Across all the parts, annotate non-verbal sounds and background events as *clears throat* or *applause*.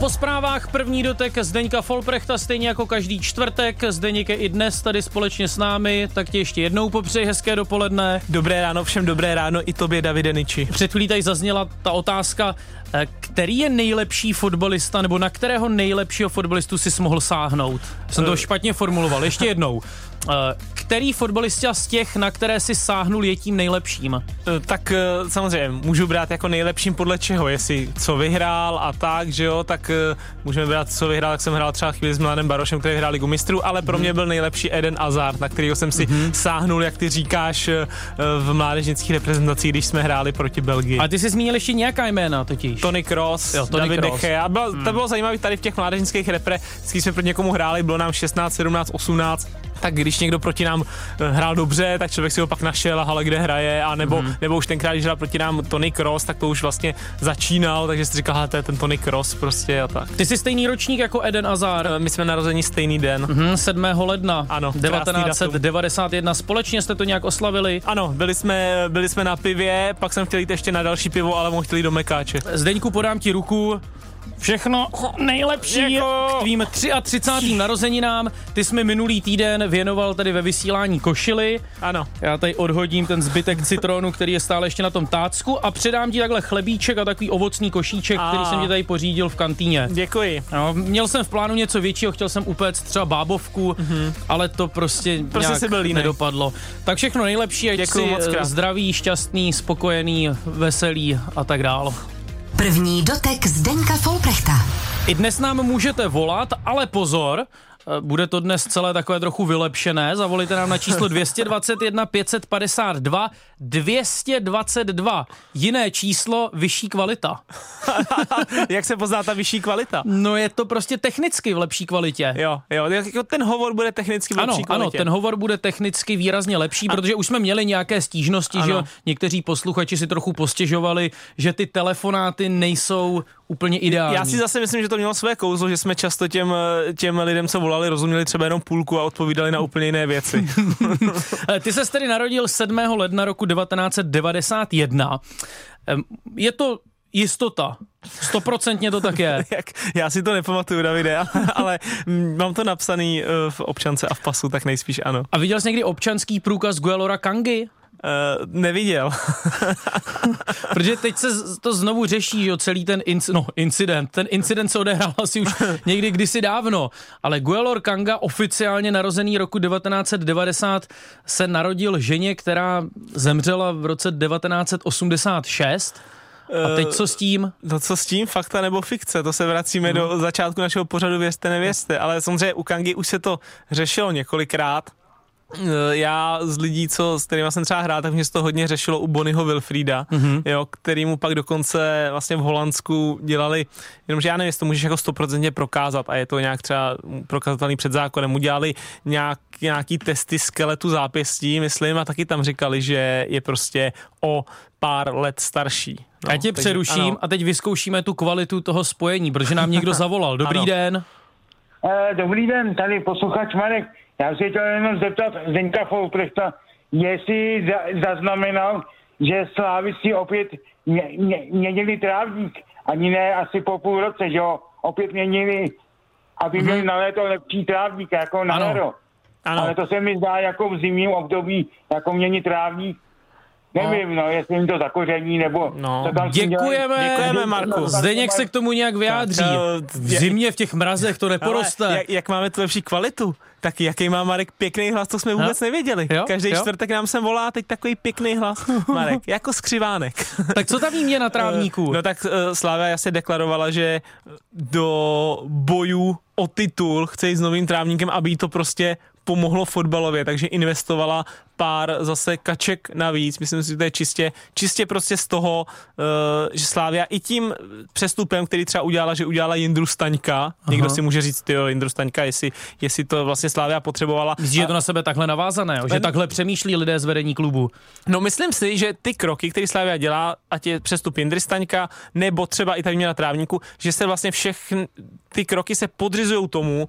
po zprávách první dotek Zdeňka Folprechta, stejně jako každý čtvrtek. Zdeněk je i dnes tady společně s námi, tak tě ještě jednou popřeji hezké dopoledne. Dobré ráno, všem dobré ráno, i tobě Davide Niči. Před chvílí tady zazněla ta otázka, eh, který je nejlepší fotbalista, nebo na kterého nejlepšího fotbalistu si mohl sáhnout? Jsem to eh. špatně formuloval, ještě jednou. *laughs* Eh, který fotbalista z těch, na které si sáhnul, je tím nejlepším? Eh, tak eh, samozřejmě můžu brát jako nejlepším podle čeho, jestli co vyhrál a tak, že jo, tak můžeme brát co vyhrál, tak jsem hrál třeba chvíli s Milanem Barošem, který hrál Ligu mistrů, ale pro mm. mě byl nejlepší Eden Hazard, na kterého jsem si mm-hmm. sáhnul, jak ty říkáš, v mládežnických reprezentacích, když jsme hráli proti Belgii. A ty jsi zmínil ještě nějaká jména totiž. Tony Cross, jo, Tony David Cross. A bylo, mm. to bylo zajímavé tady v těch mládežnických repre, když jsme proti někomu hráli, bylo nám 16, 17, 18, tak když někdo proti nám eh, hrál dobře, tak člověk si ho pak našel, ale kde hraje, a nebo, mm. nebo už tenkrát, když hrál proti nám Tony Cross, tak to už vlastně začínal, takže si říkal, to je ten Tony Cross prostě a tak. Ty jsi stejný ročník jako Eden Azar. Eh, my jsme narození stejný den. Mm, 7. ledna. Ano. 1991. Společně jste to nějak oslavili? Ano, byli jsme, byli jsme na pivě, pak jsem chtěl jít ještě na další pivo, ale mohl chtěl jít do Mekáče. Zdeňku, podám ti ruku. Všechno nejlepší jako... k tvým 33. narozeninám. Ty jsi mi minulý týden věnoval tady ve vysílání košily. Ano. Já tady odhodím ten zbytek citronu, který je stále ještě na tom tácku a předám ti takhle chlebíček a takový ovocný košíček, a... který jsem ti tady pořídil v kantýně. Děkuji. No, měl jsem v plánu něco většího, chtěl jsem upéct třeba bábovku, mm-hmm. ale to prostě, prostě nějak byl nedopadlo. Tak všechno nejlepší, ať Děkuji si zdraví, šťastný, spokojený, veselý a tak dál. První dotek Zdeňka Folprechta. I dnes nám můžete volat, ale pozor, bude to dnes celé takové trochu vylepšené. Zavolejte nám na číslo 221 552 222. Jiné číslo, vyšší kvalita. *laughs* Jak se pozná ta vyšší kvalita? No je to prostě technicky v lepší kvalitě. Jo, jo, jako ten hovor bude technicky v lepší ano, kvalitě. Ano, ten hovor bude technicky výrazně lepší, A... protože už jsme měli nějaké stížnosti, ano. že někteří posluchači si trochu postěžovali, že ty telefonáty nejsou úplně ideální. Já si zase myslím, že to mělo své kouzlo, že jsme často těm, těm lidem, co volali, rozuměli třeba jenom půlku a odpovídali na úplně jiné věci. *laughs* Ty se tedy narodil 7. ledna roku 1991. Je to jistota. Stoprocentně to tak je. *laughs* Jak, já si to nepamatuju, Davide, *laughs* ale mám to napsaný eh, v občance a v pasu, tak nejspíš ano. A viděl jsi někdy občanský průkaz Guelora Kangy? Uh, neviděl. *laughs* Protože teď se to znovu řeší, že celý ten inc- no, incident. Ten incident se odehrál asi už *laughs* někdy kdysi dávno, ale Guelor Kanga, oficiálně narozený roku 1990, se narodil ženě, která zemřela v roce 1986. A teď co s tím? No co s tím, fakta nebo fikce, to se vracíme hmm. do začátku našeho pořadu Věřte, nevěřte, ale samozřejmě u Kangy už se to řešilo několikrát, Eh, já z lidí, co, s kterými jsem třeba hrál, tak mě se to hodně řešilo u Bonnyho Wilfrida, mm-hmm. jo, který mu pak dokonce vlastně v Holandsku dělali, jenomže já nevím, jestli to můžeš jako stoprocentně prokázat a je to nějak třeba prokazatelný před zákonem, udělali nějak, nějaký testy skeletu zápěstí, myslím, a taky tam říkali, že je prostě o pár let starší. No, já tě přeruším ano. a teď vyzkoušíme tu kvalitu toho spojení, protože nám někdo *laughs* zavolal. Dobrý ano. den. Uh, dobrý den, tady posluchač Marek. Já si chtěl jenom zeptat Zdenka Fouprechta, jestli za, zaznamenal, že slávisti opět mě, mě, měnili trávník. Ani ne asi po půl roce, že jo? Opět měnili, aby mm-hmm. měli na léto lepší trávník, jako na ano. Ano. Ale to se mi zdá jako v zimním období, jako mění trávník Nevím, no, jestli jim to zakoření, nebo... No. Co tam děkujeme, děkujeme, Marku. Zdeněk se k tomu nějak vyjádří. v zimě, v těch mrazech to neporoste. Ale jak, jak máme tu lepší kvalitu, tak jaký má Marek pěkný hlas, to jsme vůbec no? nevěděli. Jo? Každý jo? čtvrtek nám sem volá teď takový pěkný hlas. *laughs* Marek, jako skřivánek. *laughs* tak co ta výměna na trávníku? no tak uh, Slávia jasně deklarovala, že do bojů o titul chce jít s novým trávníkem, aby jí to prostě pomohlo fotbalově, takže investovala pár zase kaček navíc. Myslím si, že to je čistě, čistě prostě z toho, uh, že Slávia i tím přestupem, který třeba udělala, že udělala Jindru Staňka, Aha. někdo si může říct, jo, Jindru Staňka, jestli, jestli to vlastně Slávia potřebovala. Myslíš, že je to na sebe takhle navázané, jo? že takhle přemýšlí lidé z vedení klubu? No myslím si, že ty kroky, které Slávia dělá, ať je přestup Jindry Staňka, nebo třeba i ta výměna trávníku, že se vlastně všechny ty kroky se podřizují tomu,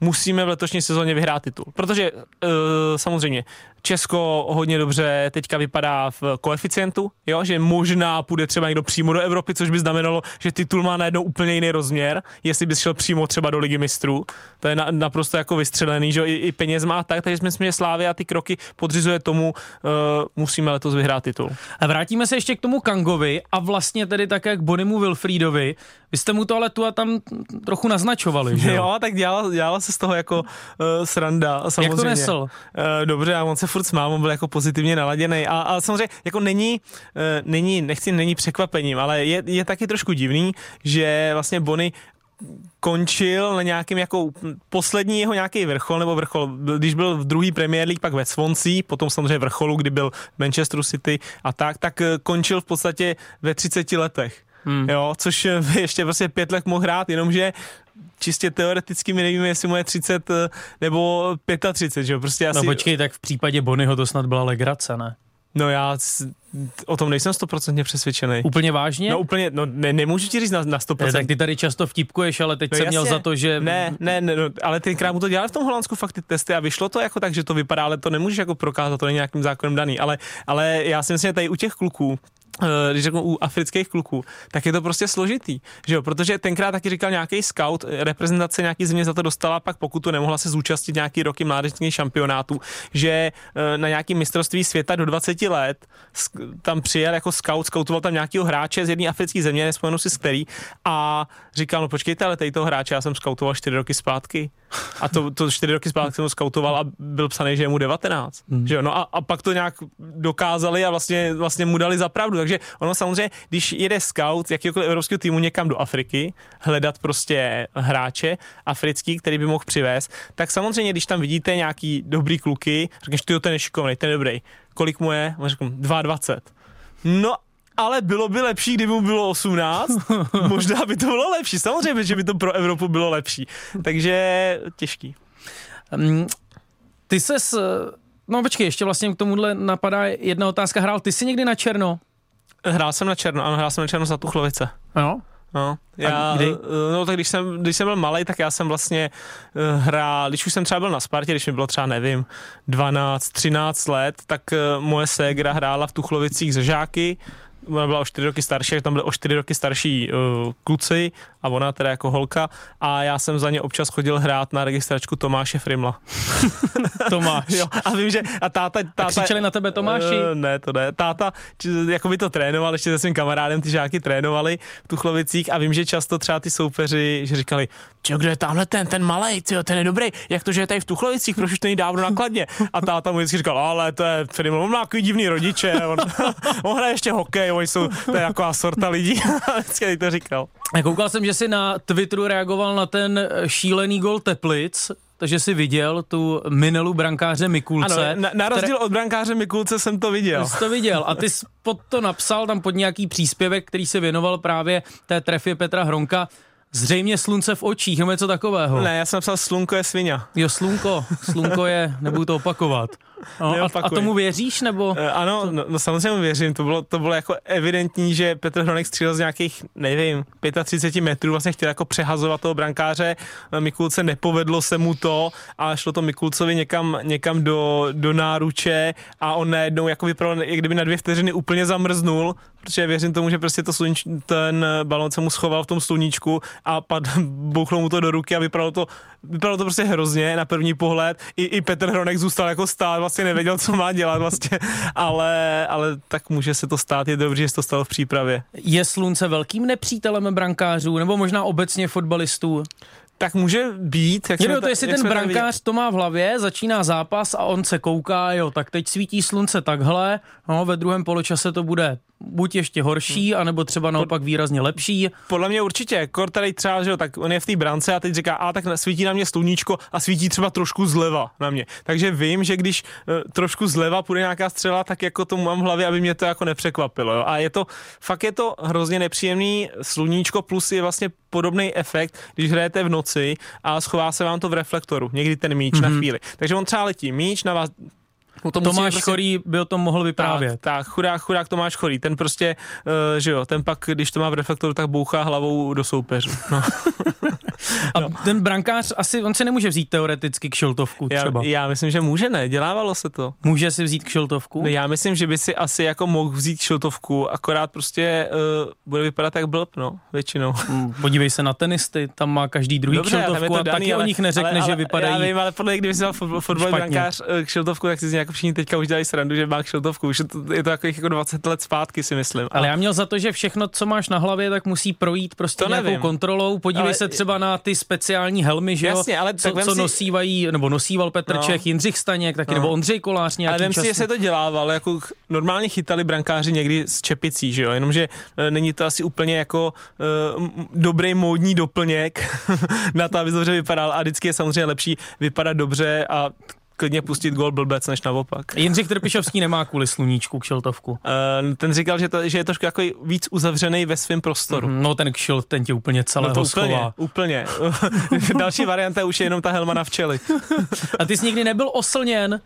musíme v letošní sezóně vyhrát titul. Protože uh, samozřejmě Česko hodně dobře teďka vypadá v koeficientu, jo, že možná půjde třeba někdo přímo do Evropy, což by znamenalo, že titul má najednou úplně jiný rozměr, jestli bys šel přímo třeba do Ligy mistrů. To je na, naprosto jako vystřelený, že i, i peněz má tak, takže jsme že Slávy a ty kroky podřizuje tomu, uh, musíme letos vyhrát titul. A vrátíme se ještě k tomu Kangovi a vlastně tedy také k Bonimu Wilfriedovi. Vy jste mu to ale tu a tam trochu naznačovali, že jo? tak dělala, dělala se z toho jako uh, sranda, samozřejmě. Jak to nesl? Uh, dobře, a on se furt smál, on byl jako pozitivně naladěný. A, a samozřejmě jako není, uh, není, nechci, není překvapením, ale je, je taky trošku divný, že vlastně Bony končil na nějakým jako poslední jeho nějaký vrchol, nebo vrchol, když byl v druhý Premier League, pak ve Swansea, potom samozřejmě vrcholu, kdy byl Manchester City a tak, tak končil v podstatě ve 30 letech. Hmm. Jo, což *laughs* ještě prostě pět let mohl hrát, jenomže čistě teoreticky my nevíme, jestli mu je 30 eh, nebo 35, že jo, prostě asi... No počkej, tak v případě Bonyho to snad byla legrace, ne? No já o tom nejsem stoprocentně přesvědčený. Úplně vážně? No úplně, no ne, nemůžu ti říct na, na 100%. Ne, tak ty tady často vtipkuješ, ale teď no, jsem jasně. měl za to, že... Ne, ne, ne no, ale tenkrát mu to dělali v tom Holandsku fakt ty testy a vyšlo to jako tak, že to vypadá, ale to nemůžeš jako prokázat, to není nějakým zákonem daný. Ale, ale já si myslím, že tady u těch kluků, Eh, když řeknu u afrických kluků, tak je to prostě složitý, že jo, protože tenkrát taky říkal nějaký scout, reprezentace nějaký země za to dostala, pak pokud to nemohla se zúčastnit nějaký roky mládežnických šampionátů, že eh, na nějaký mistrovství světa do 20 let tam přijel jako scout, scoutoval tam nějakého hráče z jedné africké země, nespomenu si z který, a říkal, no počkejte, ale tady toho hráče já jsem scoutoval 4 roky zpátky. A to, to 4 roky zpátky jsem ho scoutoval a byl psaný, že je mu 19. Hmm. Že jo? No a, a, pak to nějak dokázali a vlastně, vlastně mu dali za pravdu. Takže ono samozřejmě, když jede scout jakýkoliv evropského týmu někam do Afriky, hledat prostě hráče africký, který by mohl přivést, tak samozřejmě, když tam vidíte nějaký dobrý kluky, řekneš, ty ten je šikovný, ten je dobrý. Kolik mu je? Řeknu, 22. No ale bylo by lepší, kdyby mu bylo 18. *laughs* Možná by to bylo lepší. Samozřejmě, že by to pro Evropu bylo lepší. Takže těžký. Um, ty ses, no počkej, ještě vlastně k tomuhle napadá jedna otázka. Hrál ty jsi někdy na černo? Hrál jsem na černo, ano, hrál jsem na černo za Tuchlovice. Jo? No, já, kdy? no tak když jsem, když jsem byl malý, tak já jsem vlastně uh, hrál, když už jsem třeba byl na Spartě, když mi bylo třeba, nevím, 12, 13 let, tak uh, moje ségra hrála v Tuchlovicích ze žáky, ona byla o čtyři roky starší, tam byly o čtyři roky starší uh, kluci a ona teda jako holka a já jsem za ně občas chodil hrát na registračku Tomáše Frimla. *laughs* Tomáš. jo, a vím, že a táta... táta a křičeli na tebe Tomáši? Uh, ne, to ne. Táta jako by to trénoval, ještě se svým kamarádem ty žáky trénovali v Tuchlovicích a vím, že často třeba ty soupeři, že říkali, čo, kdo je tamhle ten, ten malej, tyjo, ten je dobrý, jak to, že je tady v Tuchlovicích, proč už to není dávno nakladně. A táta mu vždycky říkal, ale to je Friml, on má takový divný rodiče, on, *laughs* on hraje ještě hokej, oni jsou, to je jako sorta lidí, *laughs* vždycky to říkal. Koukal jsem, že jsi na Twitteru reagoval na ten šílený gol Teplic, takže si viděl tu minelu brankáře Mikulce. Ano, na, na rozdíl které... od brankáře Mikulce jsem to viděl. Jsi to viděl a ty jsi pod to napsal tam pod nějaký příspěvek, který se věnoval právě té trefě Petra Hronka. Zřejmě slunce v očích, nebo něco takového. Ne, já jsem napsal slunko je svině. Jo, slunko. Slunko je, nebudu to opakovat. No, a, a tomu věříš, nebo? E, ano, no, no samozřejmě věřím, to bylo, to bylo jako evidentní, že Petr Hronek střílel z nějakých, nevím, 35 metrů, vlastně chtěl jako přehazovat toho brankáře, Mikulce nepovedlo se mu to a šlo to Mikulcovi někam, někam do, do náruče a on najednou jako vypadal, jak kdyby na dvě vteřiny úplně zamrznul, protože věřím tomu, že prostě to sluníč, ten balon se mu schoval v tom sluníčku a pad, *laughs* bouchlo mu to do ruky a vypadalo to, vypadalo to prostě hrozně na první pohled. I, i Petr Hronek zůstal jako stát vlastně nevěděl, co má dělat vlastně, *laughs* ale, ale tak může se to stát, je dobře, že se to stalo v přípravě. Je Slunce velkým nepřítelem brankářů, nebo možná obecně fotbalistů? tak může být. Jak Někdo, to jestli ten brankář to má v hlavě, začíná zápas a on se kouká, jo, tak teď svítí slunce takhle, no, ve druhém poločase to bude buď ještě horší, hmm. anebo třeba naopak výrazně lepší. Podle mě určitě. Kor tady třeba, že jo, tak on je v té brance a teď říká, a tak svítí na mě sluníčko a svítí třeba trošku zleva na mě. Takže vím, že když uh, trošku zleva půjde nějaká střela, tak jako to mám v hlavě, aby mě to jako nepřekvapilo. Jo. A je to, fakt je to hrozně nepříjemný sluníčko, plus je vlastně podobný efekt, když hrajete v noci a schová se vám to v reflektoru, někdy ten míč mm-hmm. na mhm. chvíli. Takže on třeba letí míč na vás No to Tomáš prostě- Chorý by o tom mohl vyprávět. Tak, tak, chudák, chudák Tomáš Chorý, ten prostě, uh, že jo, ten pak, když to má v reflektoru, tak bouchá hlavou do soupeřů. No. *laughs* A ten brankář asi, on se nemůže vzít teoreticky k šiltovku Já, třeba. já myslím, že může ne, dělávalo se to. Může si vzít k šiltovku? No, já myslím, že by si asi jako mohl vzít šiltovku, akorát prostě uh, bude vypadat jak blb, no, většinou. *laughs* Mm, Podívej se na tenisty, tam má každý druhý Dobře, tam je to a daný, taky ale, o nich neřekne, ale, ale, že vypadají. Já vím, ale podle kdyby si dal fotbal, fotbalový brankář eh, kšiltovku, tak si z něj jako všichni teďka už dělají srandu, že má kšiltovku. Už je to, je to jako, jako 20 let zpátky, si myslím. Ale já měl za to, že všechno, co máš na hlavě, tak musí projít prostě To nějakou nevím. kontrolou. Podívej Ale- se třeba na ty speciální helmy, že? Jasně, ale co, co si- nosívají, nebo nosíval Petr No. Čech, Jindřich Staněk, taky, No. nebo Ondřej Kolář Ale nějaký vem čas. si, jestli to dělával, jako normálně chytali brankáři někdy s čepicí, že jo, jenomže e, není to asi úplně jako m- dobrý módní doplněk *laughs* na to, aby dobře vypadal a vždycky je samozřejmě lepší vypadat dobře a klidně pustit gol blbec, než naopak. Jindřich Trpišovský nemá kvůli sluníčku kšiltovku. E, ten říkal, že, to, že je trošku jako víc uzavřený ve svém prostoru. No ten kšil, ten tě úplně celého No to schová. úplně, úplně. *laughs* Další varianta už je jenom ta helma na včely. A ty jsi nikdy nebyl oslněn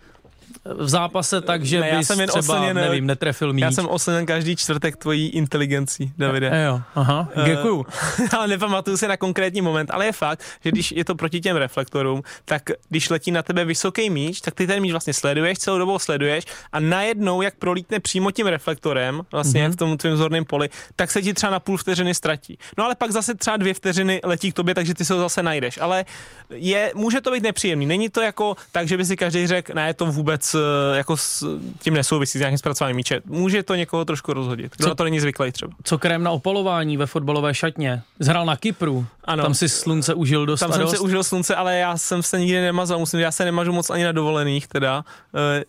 v zápase tak, že Ne, já bys jsem jen třeba, oslněn, nevím, netrefil míč. Já jsem oslněn každý čtvrtek tvojí inteligencí, Davide. E, jo, aha, Eh, děkuju. *laughs* ale nepamatuju si na konkrétní moment, ale je fakt, že když je to proti těm reflektorům, tak když letí na tebe vysoký míč, tak ty ten míč vlastně sleduješ, celou dobu sleduješ a najednou, jak prolítne přímo tím reflektorem, vlastně mm-hmm. v tom tvém zorném poli, tak se ti třeba na půl vteřiny ztratí. No ale pak zase třeba dvě vteřiny letí k tobě, takže ty se ho zase najdeš. Ale je, může to být nepříjemný. Není to jako tak, že by si každý řekl, ne, to vůbec eh, jako s tím nesouvisí s nějakým zpracováním míče. Může to někoho trošku rozhodit. Kdo Co- na to není zvyklý třeba. Co krém na opalování ve fotbalové šatně? Zhrál na Kypru, Ano. tam si slunce užil dost Tam jsem dost. se užil slunce, ale já jsem se nikdy nemazal, musím, já se nemažu moc ani na dovolených teda.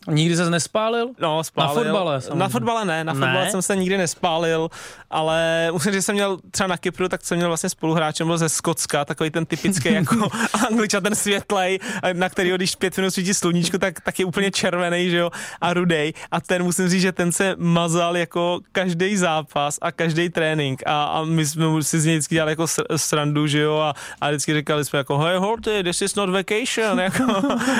Uh, Nikdy se nespálil? no, spálil. Na fotbale samozřejmě. Na fotbale ne, na Ne? fotbale jsem se nikdy nespálil, ale musím říct, že jsem měl třeba na Kypru, tak jsem měl vlastně spoluhráče, byl ze Skotska, takový ten typický *laughs* jako angličan, ten světlej, na který když pět minut svítí sluníčko, tak, tak je úplně červený, že jo, a rudej. A ten musím říct, že ten se mazal jako každý zápas a každý trénink a, a my jsme si z něj vždycky dělali jako sr- srandu, že jo, a, a vždycky říkali jsme jako, hey Horty, this is not vacation, *laughs* jako,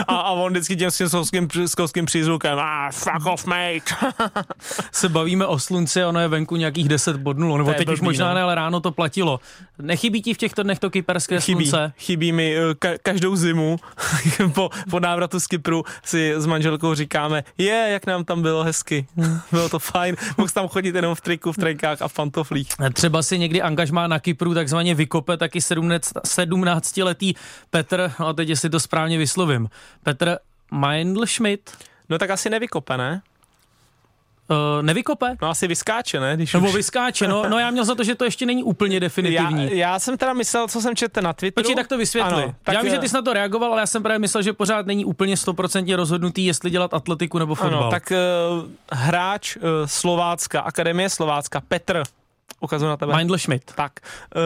a, a on vždycky těm s tím skotským, skotským přízvukem, ah, fuck off, mate. *laughs* Se bavíme o slunci, ono je venku nějakých 10 bod nulu, nebo teď už blbý, možná no. ne, ale ráno to platilo. Nechybí ti v těchto dnech to kyperské Chybí, slunce? chybí mi eh, ka- každou zimu *laughs* po, po návratu z Kypru si s manželkou říkáme, je, jak nám tam bylo hezky, *laughs* bylo to fajn, mohl tam chodit jenom v triku, v trenkách a v pantoflích. Třeba si někdy angažmá na Kypru takzvaně vykope taky 17-letý Petr, a teď jestli to správně vyslovím, Petr Meindl-Schmidt, No tak asi nevykope, ne? Uh, nevykope? No asi vyskáče, ne? Když Nebo už... vyskáče, no, no já měl za to, že to ještě není úplně *laughs* já, definitivní. já, jsem teda myslel, co jsem četl na Twitteru. Počkej, tak to vysvětli. Ano, tak, já vím, že eh, ty jsi na to reagoval, ale já jsem právě myslel, že pořád není úplně stoprocentně rozhodnutý, jestli dělat atletiku nebo fotbal. Ano, tak uh, hráč uh, Slovácka, Akademie Slovácka, Petr, ukazuju na tebe. Meindl Schmidt. Tak, uh,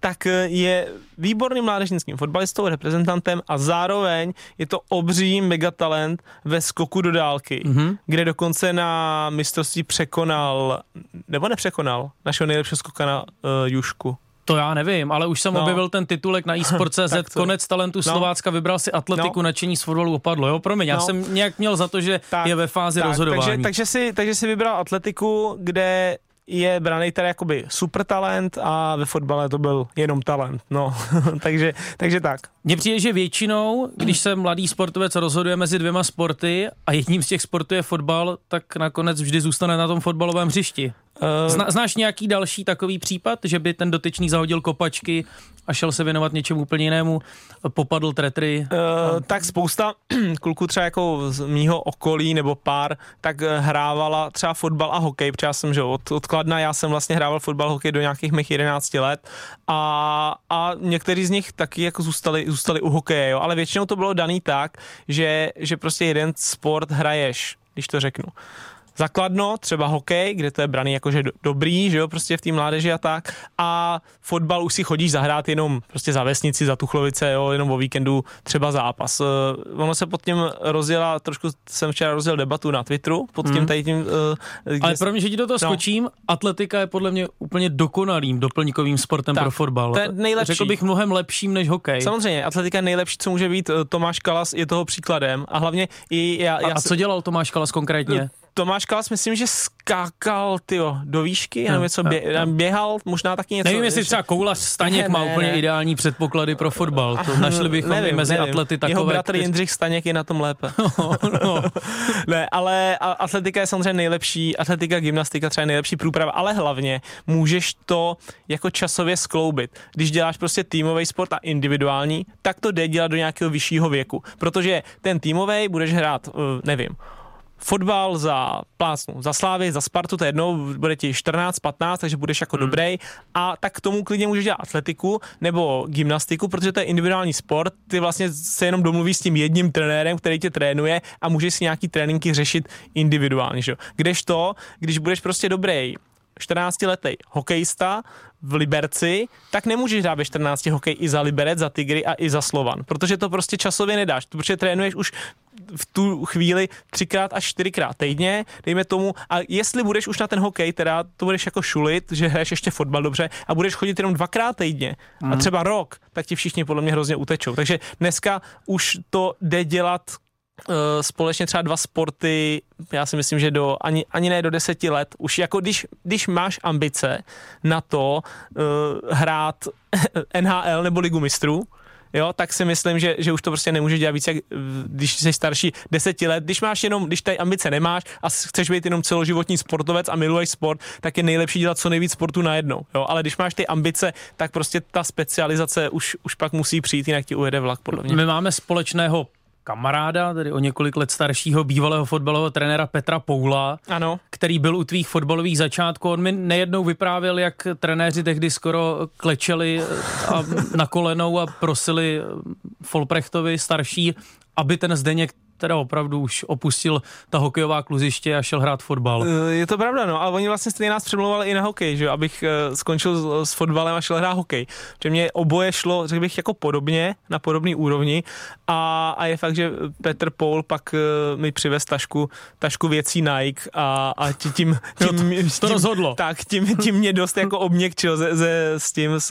tak eh, je výborným mládežnickým fotbalistou, reprezentantem a zároveň je to obří megatalent ve skoku do dálky, Mhm. mm-hmm. kde dokonce na mistrovství překonal, nebo nepřekonal, našeho nejlepšího skoka na uh, Jušku. To já nevím, ale už jsem No. objevil ten titulek na *laughs* eSport.cz, Tak konec talentu Slovácka, vybral si atletiku, No. nadšení z fotbalu opadlo, jo, promiň, já No. jsem nějak měl za to, že Tak, je ve fázi rozhodování. Takže, takže, si, takže si vybral atletiku, kde je braný teda jakoby super talent a ve fotbale to byl jenom talent, no, *laughs* takže, takže tak. Mně přijde, že většinou, když se mladý sportovec rozhoduje mezi dvěma sporty a jedním z těch sportů je fotbal, tak nakonec vždy zůstane na tom fotbalovém hřišti. Uh, Zna, znáš nějaký další takový případ, že by ten dotyčný zahodil kopačky a šel se věnovat něčemu úplně jinému, popadl tretry? Uh, tak spousta *clears throat* kluků třeba jako z mýho okolí nebo pár, tak eh, hrávala třeba fotbal a hokej, protože já jsem, že od, od Kladna, já jsem vlastně hrával fotbal, hokej do nějakých mých 11 let a, a někteří z nich taky jako zůstali, zůstali u hokeje, jo, ale většinou to bylo daný tak, že, že prostě jeden sport hraješ, když to řeknu, zakladno, třeba hokej, kde to je braný jakože do, dobrý, že jo, prostě v té mládeži a tak. A fotbal už si chodíš zahrát jenom prostě za vesnici, za Tuchlovice, jo, jenom o víkendu třeba zápas. Uh, ono se pod tím rozjela, trošku jsem včera rozjel debatu na Twitteru, pod tím Mhm. tady tím... Uh, Ale pro mě, že ti do toho No. skočím, atletika je podle mě úplně dokonalým doplňkovým sportem Tak, pro fotbal. to je nejlepší. Řekl bych mnohem lepším než hokej. Samozřejmě, atletika je nejlepší, co může být. eh, Tomáš Kalas je toho příkladem a hlavně i já, A, já a co dělal Tomáš Kalas konkrétně? Tomáš Kalas myslím, že skákal tyjo, do výšky, já nevím, Jo, co jo, bě, běhal, možná taky něco. Nevím, jestli třeba Koulař Staněk Ne, má ne, úplně ne. ideální předpoklady pro fotbal. To *laughs* našli bychom i mezi atlety takové. Jeho bratr kteří- Jindřich Staněk je na tom lépe. *laughs* no, ne, ale atletika je samozřejmě nejlepší, atletika, gymnastika třeba je nejlepší průprava, ale hlavně můžeš to jako časově skloubit. Když děláš prostě týmový sport a individuální, tak to jde dělat do nějakého vyššího věku, protože ten týmový budeš hrát, eh, nevím, fotbal za plácnu, za Slávy, za Spartu, to je jedno, bude ti 14, 15, takže budeš jako hmm. dobrý a tak k tomu klidně můžeš dělat atletiku nebo gymnastiku, protože to je individuální sport, ty vlastně se jenom domluvíš s tím jedním trenérem, který tě trénuje a můžeš si nějaký tréninky řešit individuálně, že? Kdežto, když budeš prostě dobrý 14-letý hokejista v Liberci, tak nemůžeš hrát ve 14 hokej i za Liberec, za Tigry a i za Slovan, protože to prostě časově nedáš, protože trénuješ už v tu chvíli třikrát až čtyřikrát týdně, dejme tomu, a jestli budeš už na ten hokej, teda to budeš jako šulit, že hraješ ještě fotbal dobře a budeš chodit jenom dvakrát týdně a třeba rok, tak ti všichni podle mě hrozně utečou. Takže dneska už to jde dělat uh, společně třeba dva sporty, já si myslím, že do, ani, ani ne do deseti let, už jako když, když máš ambice na to uh, hrát *laughs* NHL nebo ligu mistrů, jo, tak si myslím, že, že už to prostě nemůže dělat víc, jak když jsi starší deseti let. Když máš jenom, když tady ambice nemáš a chceš být jenom celoživotní sportovec a miluješ sport, tak je nejlepší dělat co nejvíc sportu najednou. Jo, ale když máš ty ambice, tak prostě ta specializace už, už pak musí přijít, jinak ti ujede vlak, podle mě. My máme společného kamaráda, tedy o několik let staršího bývalého fotbalového trenéra Petra Poula, Ano. který byl u tvých fotbalových začátků. On mi nejednou vyprávěl, jak trenéři tehdy skoro klečeli a na kolenou a prosili Folprechtovi starší, aby ten Zdeněk teda opravdu už opustil ta hokejová kluziště a šel hrát fotbal. Eh, Je to pravda, no, ale oni vlastně stejně nás přemlouvali i na hokej, že abych eh, skončil s, fotbalem a šel hrát hokej. Protože mě oboje šlo, řekl bych, jako podobně, na podobné úrovni a, a je fakt, že Petr Paul pak eh, mi přivez tašku, tašku věcí Nike a, a ti- tím, *laughs* tím, tím, to rozhodlo. Tak, tím, tím mě dost jako *laughs* obměkčil ze, ze, s tím, s,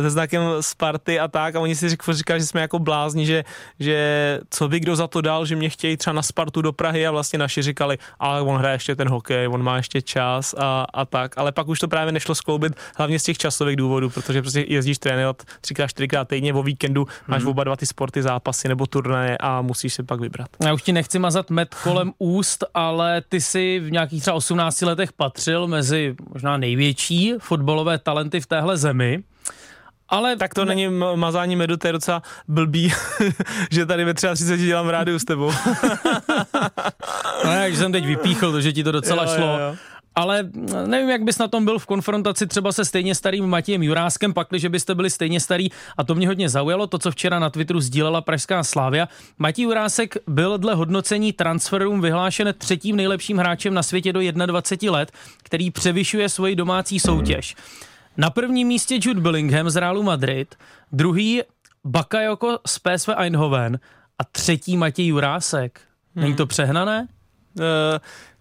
se znakem Sparty a tak a oni si řík- říkali, že jsme jako blázni, že, že co by kdo za to dal, že mě chtějí třeba na Spartu do Prahy a vlastně naši říkali, ale on hraje ještě ten hokej, on má ještě čas a, a tak, ale pak už to právě nešlo skloubit hlavně z těch časových důvodů, protože prostě jezdíš trénovat třikrát, čtyřikrát týdně o víkendu, máš Mhm. oba dva ty sporty, zápasy nebo turnaje a musíš si pak vybrat. Já už ti nechci mazat med kolem úst, ale ty si v nějakých třeba 18 letech patřil mezi možná největší fotbalové talenty v téhle zemi. Ale Tak to není m- mazání medu, to je docela blbý, *laughs* že tady ve 33 dělám rádiu s tebou. *laughs* No, ne, že jsem teď vypíchl, to, že ti to docela Jo, šlo. jo, jo. Ale nevím, jak bys na tom byl v konfrontaci třeba se stejně starým Matějem Juráskem, pakli, že byste byli stejně starý. A to mě hodně zaujalo, to, co včera na Twitteru sdílela Pražská Slávia. Matěj Jurásek byl dle hodnocení Transferum vyhlášen třetím nejlepším hráčem na světě do 21 let, který převyšuje svoji domácí soutěž. Na prvním místě Jude Bellingham z Realu Madrid, druhý Bakayoko z PSV Eindhoven a třetí Matěj Jurásek. Není to přehnané? Uh,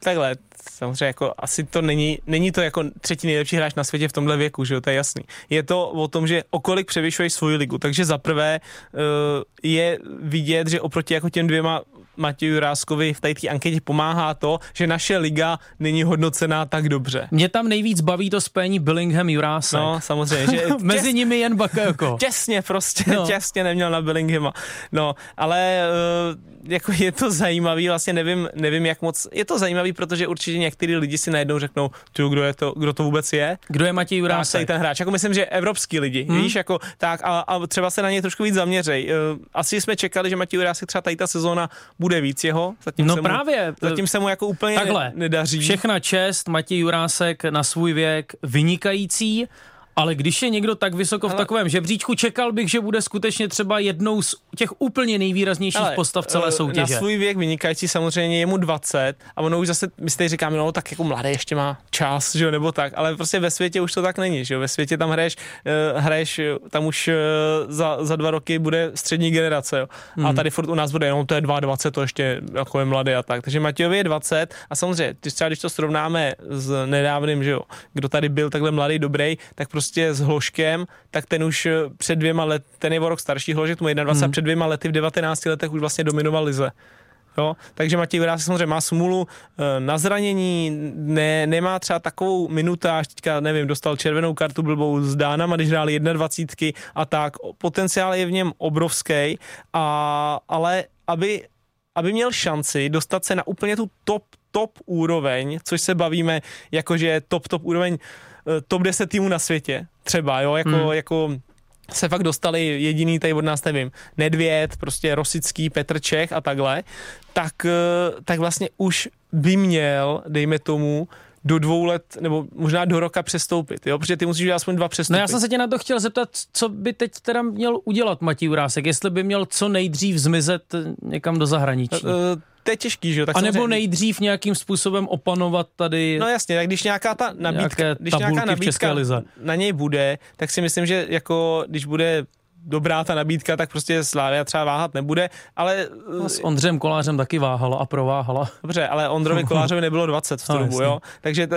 takhle, samozřejmě jako asi to není, není to jako třetí nejlepší hráč na světě v tomhle věku, že jo, to je jasný. Je to o tom, že o kolik převyšuješ svoji ligu, takže za prvé uh, je vidět, že oproti jako těm dvěma Matěju Juráskovi v té anketě pomáhá to, že naše liga není hodnocená tak dobře. Mě tam nejvíc baví to spojení Billingham Jurásek. No, samozřejmě, že *laughs* Mezi nimi jen Bakayoko. *laughs* těsně prostě, No. těsně neměl na Bellinghama. No, ale uh, jako je to zajímavý, vlastně nevím, nevím jak moc, je to zajímavý, protože určitě některý lidi si najednou řeknou, tu, kdo je to, kdo to vůbec je. Kdo je Matěj Jurásek? ten hráč, jako myslím, že evropský lidi, hmm. víš, jako tak a, a, třeba se na něj trošku víc zaměřej. Uh, asi jsme čekali, že Matěj Jurásek třeba tady ta sezóna bude víc jeho, zatím No se právě. mu, zatím se mu jako úplně Takhle, ne, nedaří. Všechna čest, Matěj Jurásek na svůj věk vynikající, Ale když je někdo tak vysoko v Ale- takovém žebříčku, čekal bych, že bude skutečně třeba jednou z těch úplně nejvýraznějších Ale, postav celé eh, soutěže. Na svůj věk vynikající samozřejmě je mu 20 a ono už zase, my si tady říkáme, no tak jako mladý ještě má čas, že jo, nebo tak, ale prostě ve světě už to tak není, že jo, ve světě tam hraješ, uh, hraješ, eh, tam už za, za dva roky bude střední generace, jo. Hmm. A tady furt u nás bude, no to je 22, to ještě jako je mladý a tak. Takže Matějovi je 20 a samozřejmě, když třeba když to srovnáme s nedávným, že jo, kdo tady byl takhle mladý, dobrý, tak prostě s Hloškem, tak ten už eh, před dvěma let, ten je o rok starší Hložek, tomu 21, hmm. před dvěma lety v 19 letech už vlastně dominoval Lize. Jo? Takže Matěj Vrásek samozřejmě má smůlu eh, na zranění, ne, nemá třeba takovou minutáž, teďka nevím, dostal červenou kartu blbou s Dánama, když hráli 21 a tak. Potenciál je v něm obrovský, a, ale aby, aby měl šanci dostat se na úplně tu top, top úroveň, což se bavíme, jakože top, top úroveň, top 10 týmů na světě, třeba, jo, jako, hmm. jako se fakt dostali jediný tady od nás, nevím, Nedvěd, prostě Rosický, Petr Čech a takhle, tak, eh, tak vlastně už by měl, dejme tomu, do dvou let, nebo možná do roka přestoupit, jo? protože ty musíš udělat aspoň dva přestupy. No já jsem se tě na to chtěl zeptat, co by teď teda měl udělat Matěj Urásek, jestli by měl co nejdřív zmizet eh, někam do zahraničí. Eh, to je těžký, že jo? Tak A nebo samozřejmě- nejdřív nějakým způsobem opanovat tady No jasně, tak když nějaká ta nabídka, když nějaká nabídka lize. na něj bude, tak si myslím, že jako když bude dobrá ta nabídka, tak prostě Slávia třeba váhat nebude, ale No, s Ondřejem Kolářem taky váhala a prováhala. Dobře, ale Ondrovi *laughs* Kolářovi nebylo 20 v tu No, dobu, jo? Takže,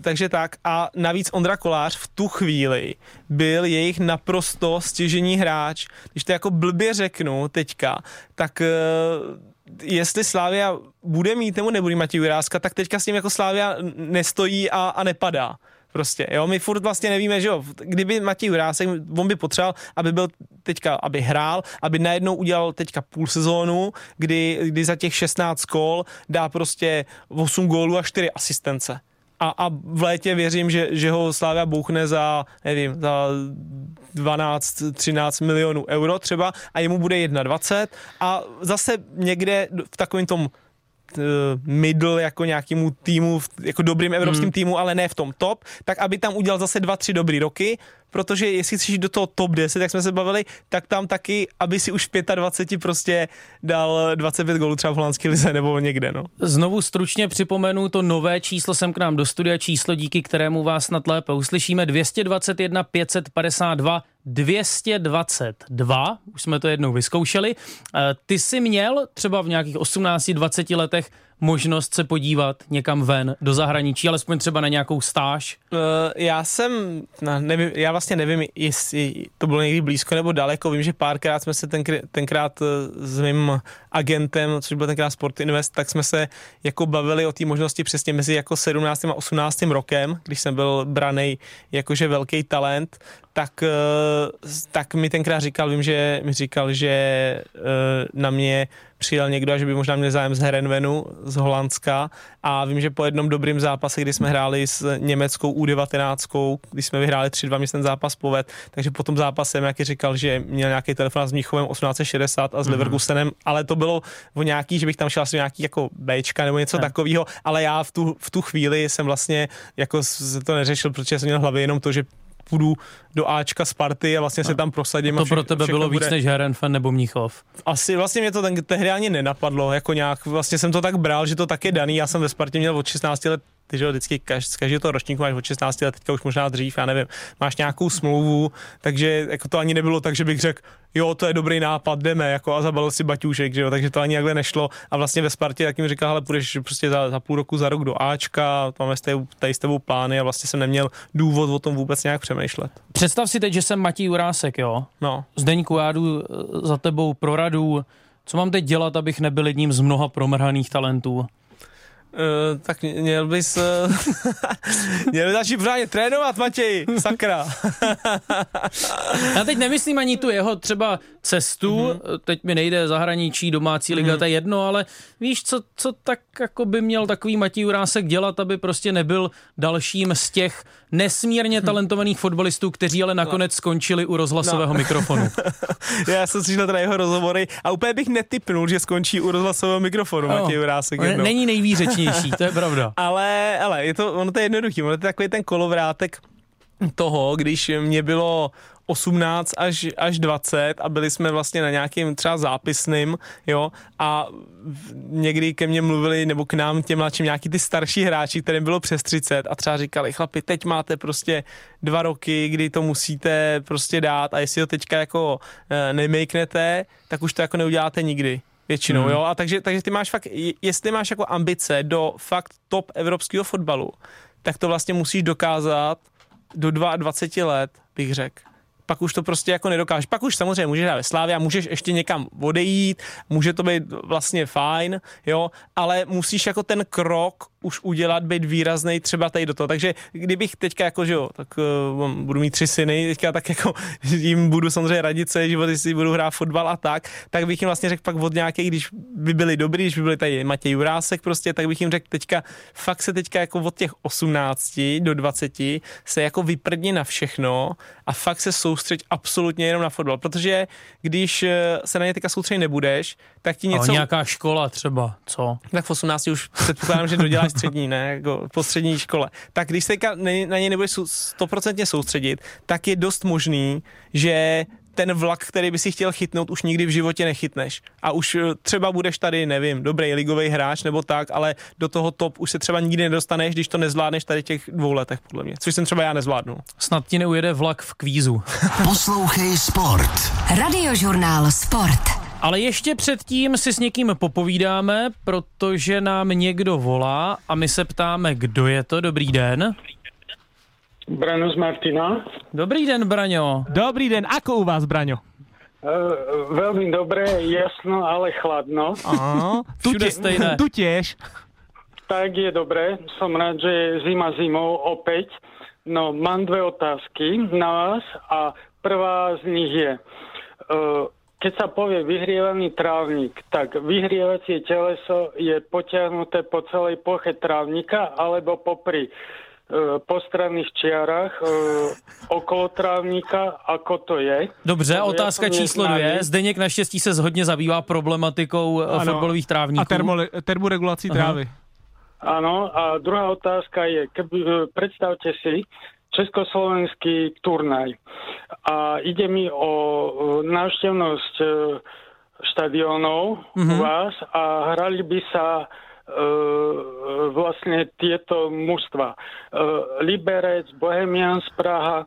takže tak. A navíc Ondra Kolář v tu chvíli byl jejich naprosto stěžení hráč. Když to jako blbě řeknu teďka, tak eh, jestli Slávia bude mít nebo nebude mít Juráska, tak teďka s ním jako Slávia nestojí a, a nepadá. Prostě, jo, my furt vlastně nevíme, že jo, kdyby Matěj Jurásek, on by potřeboval, aby byl teďka, aby hrál, aby najednou udělal teďka půl sezónu, kdy, kdy za těch 16 kol dá prostě 8 gólů a 4 asistence. A, a v létě věřím, že, že ho Slávia bouchne za, nevím, za 12-13 milionů euro třeba a jemu bude 21 a zase někde v takovém tom eh, middle jako nějakému týmu, jako dobrým evropským hmm. týmu, ale ne v tom top, tak aby tam udělal zase dva, tři dobrý roky, protože jestli chceš do toho top 10, jak jsme se bavili, tak tam taky, aby si už v 25 prostě dal 25 gólů třeba v holandské lize nebo někde, no. Znovu stručně připomenu to nové číslo sem k nám do studia, číslo díky kterému vás snad lépe uslyšíme 221 552 222, už jsme to jednou vyzkoušeli. Eh, Ty jsi měl třeba v nějakých 18-20 letech možnost se podívat někam ven do zahraničí, alespoň třeba na nějakou stáž? Uh, já jsem, nevím, já vlastně nevím, jestli to bylo někdy blízko nebo daleko. Vím, že párkrát jsme se tenkr- tenkrát eh, s mým agentem, což byl tenkrát Sport Invest, tak jsme se jako bavili o té možnosti přesně mezi jako 17. a 18. rokem, když jsem byl branej jakože velký talent, tak, eh, tak mi tenkrát říkal, vím, že mi říkal, že eh, na mě přijel někdo a že by možná měl zájem z Herenvenu z Holandska a vím, že po jednom dobrým zápase, kdy jsme hráli s německou U19, když jsme vyhráli 3-2, mi se ten zápas poved, takže po tom zápase jaký říkal, že měl nějaký telefon s Mnichovem 1860 a s mm-hmm. Leverkusenem, ale to bylo o nějaký, že bych tam šel asi nějaký jako Bčka nebo něco Ne. takového, ale já v tu, v tu chvíli jsem vlastně jako to neřešil, protože jsem měl v hlavě jenom to, že půjdu do Ačka Sparty a vlastně se tam prosadím. a To vše- pro tebe bylo víc bude- než Herenfen nebo Mnichov. asi vlastně mě to ten, tehdy ani nenapadlo, jako nějak, vlastně jsem to tak bral, že to tak je daný, já jsem ve Spartě měl od 16 let, ty že vždycky kaž, z každého toho ročníku máš od 16 let, teďka už možná dřív, já nevím, máš nějakou smlouvu, takže jako to ani nebylo tak, že bych řekl, jo, to je dobrý nápad, jdeme, jako a zabalil si baťůšek, že jo, takže to ani takhle nešlo a vlastně ve Spartě tak mi říkal, ale půjdeš prostě za, za půl roku, za rok do Ačka, máme s tebou- tady s tebou plány a vlastně jsem neměl důvod o tom vůbec nějak přemýšlet. Představ si teď, že jsem Matěj Urásek, jo? No, Zdeňku, já jdu eh, za tebou pro radu. Co mám teď dělat, abych nebyl jedním z mnoha promrhaných talentů? Uh, tak měl bys, uh, *laughs* měl bys začít pořádně trénovat, Matěj, sakra. Já teď nemyslím ani tu jeho třeba cestu, Mhm. mm-hmm. teď mi nejde zahraničí, domácí liga, mm-hmm. to je jedno, ale víš, co, co tak jako by měl takový Matěj Urásek dělat, aby prostě nebyl dalším z těch nesmírně talentovaných fotbalistů, kteří ale nakonec skončili u rozhlasového No. mikrofonu. *laughs* Já jsem slyšel teda jeho rozhovory a úplně bych netypnul, že skončí u rozhlasového mikrofonu No. Matěj jednou. Není nejvýřečnější, to je pravda. *laughs* Ale, ale je to, ono to je jednoduchý, ono to je takový ten kolovrátek, toho, když mě bylo 18 až, až 20 a byli jsme vlastně na nějakým třeba zápisným, jo, a někdy ke mně mluvili, nebo k nám těm mladším nějaký ty starší hráči, kterým bylo přes 30 a třeba říkali, chlapi, teď máte prostě dva roky, kdy to musíte prostě dát a jestli ho teďka jako e, nemejknete, tak už to jako neuděláte nikdy většinou, mm. jo, a takže, takže ty máš fakt, jestli máš jako ambice do fakt top evropského fotbalu, tak to vlastně musíš dokázat do 22 let, bych řekl pak už to prostě jako nedokážeš. Pak už samozřejmě můžeš hrát ve Slávě a můžeš ještě někam odejít, může to být vlastně fajn, jo, ale musíš jako ten krok už udělat, být výrazný třeba tady do toho. Takže kdybych teďka jako, že jo, tak uh, budu mít tři syny, teďka tak jako *laughs* jim budu samozřejmě radit celý život, jestli budu hrát fotbal a tak, tak bych jim vlastně řekl pak od nějakých, když by byli dobrý, když by byli tady Matěj Jurásek prostě, tak bych jim řekl teďka, fakt se teďka jako od těch 18 do 20 se jako vyprdni na všechno a fakt se soustředit absolutně jenom na fotbal, protože když eh, se na ně teďka soustředit nebudeš, tak ti něco... Ale nějaká škola třeba, co? Tak v 18 už předpokládám, že doděláš střední, ne, jako po střední škole. Tak když se na ně nebudeš stoprocentně soustředit, tak je dost možný, že ten vlak, který by si chtěl chytnout, už nikdy v životě nechytneš. A už eh, třeba budeš tady, nevím, dobrý ligový hráč nebo tak, ale do toho top už se třeba nikdy nedostaneš, když to nezvládneš tady těch dvou letech, podle mě. Což jsem třeba já nezvládnu. Snad ti neujede vlak v kvízu. *laughs* Poslouchej Sport. Radiožurnál Sport. Ale ještě předtím si s někým popovídáme, protože nám někdo volá a my se ptáme, kdo je to. Dobrý den. Braňo z Martina. Dobrý den, Braňo. Dobrý den, ako u vás, Braňo? Uh, veľmi dobré, jasno, ale chladno. Aha, tu, stejné. tu tiež. Tak je dobré, som rád, že je zima zimou opäť. No, mám dve otázky na vás a prvá z nich je, uh, keď sa povie vyhrievaný trávnik, tak vyhrievacie teleso je potiahnuté po celej ploche trávnika alebo popri e, po stranných čiarách e, okolo trávnika, ako to je. Dobře, Lebo otázka číslo dvě. Zdeněk naštěstí se hodně zabývá problematikou e, ano, fotbalových trávníků. A termo, termoregulací trávy. Áno, a druhá otázka je, keby, e, predstavte si, československý turnaj. A ide mi o návštevnosť štadionov mm-hmm. u vás a hrali by sa e, vlastne tieto mužstva. E, Liberec, Bohemians Praha, e,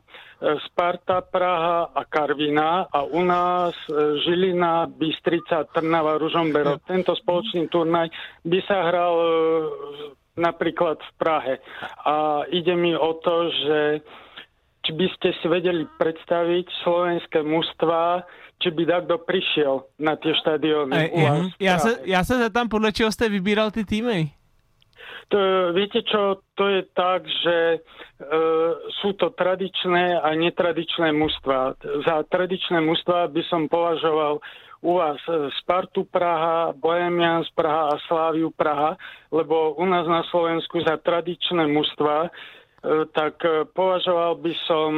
Sparta Praha a Karvina a u nás Žilina, Bystrica, Trnava, Ružomberok. Tento spoločný turnaj by sa hral napríklad v Prahe. A ide mi o to, že či by ste si vedeli predstaviť slovenské mužstva, či by takto prišiel na tie štadióny u vás ja, sa, ja sa zeptám, podľa čeho ste vybíral ty týmy? To, viete čo, to je tak, že e, sú to tradičné a netradičné mužstva. Za tradičné mužstva by som považoval u vás e, Spartu Praha, Bohemians Praha a Sláviu Praha, lebo u nás na Slovensku za tradičné mužstva, e, tak e, považoval by som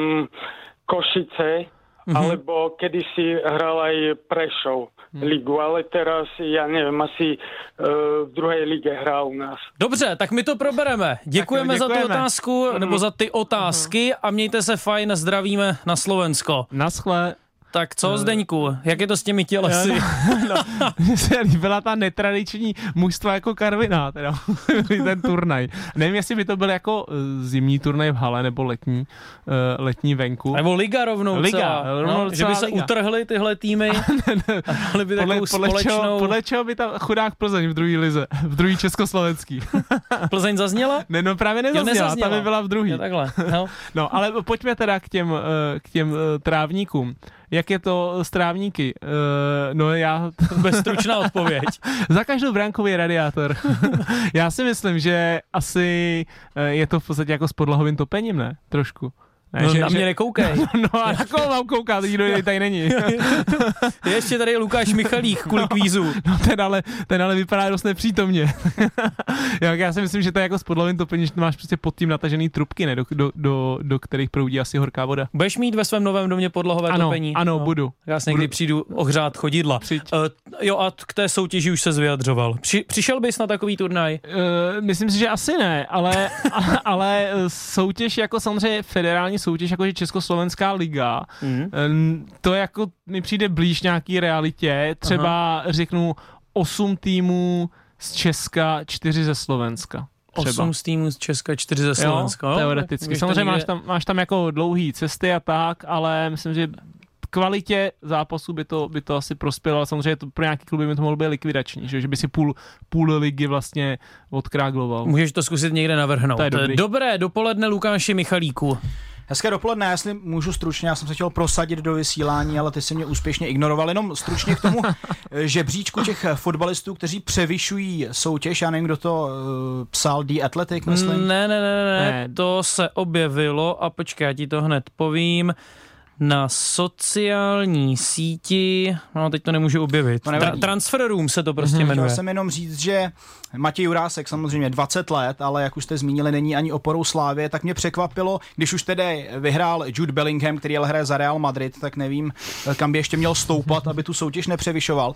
Košice, mm-hmm. alebo kedysi hral aj Prešov mm. ligu, ale teraz, ja neviem, asi uh, v druhej lige hrá u nás. Dobře, tak my to probereme. Děkujeme, děkujeme. za tu otázku, mm. nebo za ty otázky mm. a mějte se fajn, zdravíme na Slovensko. Naschle. Tak co, Zdeňku, jak je to s těmi tělesy? No, no, mně se líbila ta netradiční mužstva jako Karviná, teda *laughs* ten turnaj. Nevím, jestli by to byl jako eh, zimní turnaj v hale nebo letní, uh, letní venku. Nebo liga rovnou liga, celá, rovnou no, že by se liga. utrhly tyhle týmy *laughs* a by podle, podle, společnou... čeho, podle čeho by tam chudák Plzeň v druhé lize, v druhý československý. *laughs* Plzeň zazněla? Ne, no právě nezazněla, jo, nezazněla. ta by byla v druhý. Jo, takhle, no. no, ale pojďme teda k těm, eh, k těm trávníkům jak je to s trávníky? Uh, no já... *laughs* Bezstručná odpověď. *laughs* Za každou brankou je radiátor. *laughs* já si myslím, že asi eh, je to v podstatě jako s podlahovým topením, ne? Trošku. Ne, no, že, na mě že... nekoukej. *laughs* No, no a *laughs* na koho mám koukat, nikdo tady není. *laughs* Ještě tady je Lukáš Michalík kvůli kvízu. No ten ale, ten ale vypadá dost nepřítomně. já si myslím, že to je jako s podlovým topením, že máš prostě pod tím natažený trubky, ne, do, do, do, do kterých proudí asi horká voda. Budeš mít ve svém novém domě podlohové ano, topení? Ano, no. budu. Já si někdy budu. přijdu ohřát chodidla. Přijď. Uh, jo, a k té soutěži už se vyjadřoval. Při, přišel bys na takový turnaj? Uh, myslím si, že asi ne, ale, ale soutěž jako samozřejmě federální soutěž, jako je Československá liga, mm. to jako mi přijde blíž nějaký realitě. Třeba Aha. řeknu 8 týmů z Česka, 4 ze Slovenska. Třeba. 8 z týmů z Česka, 4 ze Slovenska. Jo, teoreticky. Samozřejmě někde... máš, tam, máš tam jako dlouhý cesty a tak, ale myslím, že kvalitě zápasu by to, by to asi prospělo, ale samozřejmě to pro nějaký kluby by to mohlo být likvidační, že, že by si půl, půl ligy vlastně odkrágloval. Můžeš to zkusit někde navrhnout. To je dobrý. Dobré dopoledne Lukáši Michalíku. Hezké dopoledne, jestli můžu stručně, já jsem se chtěl prosadit do vysílání, ale ty se mě úspěšně ignoroval. Jenom stručně k tomu *laughs* žebříčku těch fotbalistů, kteří převyšují soutěž. Já nevím, kdo to uh, psal, The Athletic, myslím. Ne, ne, ne, ne, ne, to se objevilo a počkej, já ti to hned povím na sociální síti, no teď to nemůžu objevit. To Tra- Transfer Room se to prostě mm-hmm. jmenuje. Chtěl jsem jenom říct, že Matěj Jurásek samozřejmě 20 let, ale jak už jste zmínili, není ani oporou Slávě, tak mě překvapilo, když už tedy vyhrál Jude Bellingham, který ale hraje za Real Madrid, tak nevím, kam by ještě měl stoupat, aby tu soutěž nepřevyšoval,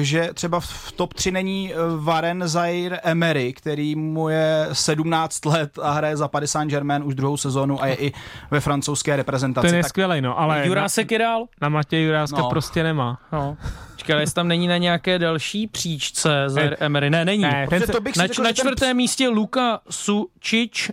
že třeba v top 3 není Varen Zaire Emery, který mu je 17 let a hraje za Paris Saint-Germain už druhou sezónu a je i ve francouzské reprezentaci. Ten je tak... skvělej, no, ale Jurásek je dál? Na Matěj Juráska no. prostě nemá. No. Čekaj, ale jestli tam není na nějaké další příčce Zaire Emery. Ne, není. Ne, ten, to bych na, řekl, na čtvrtém ten... místě Luka Sučič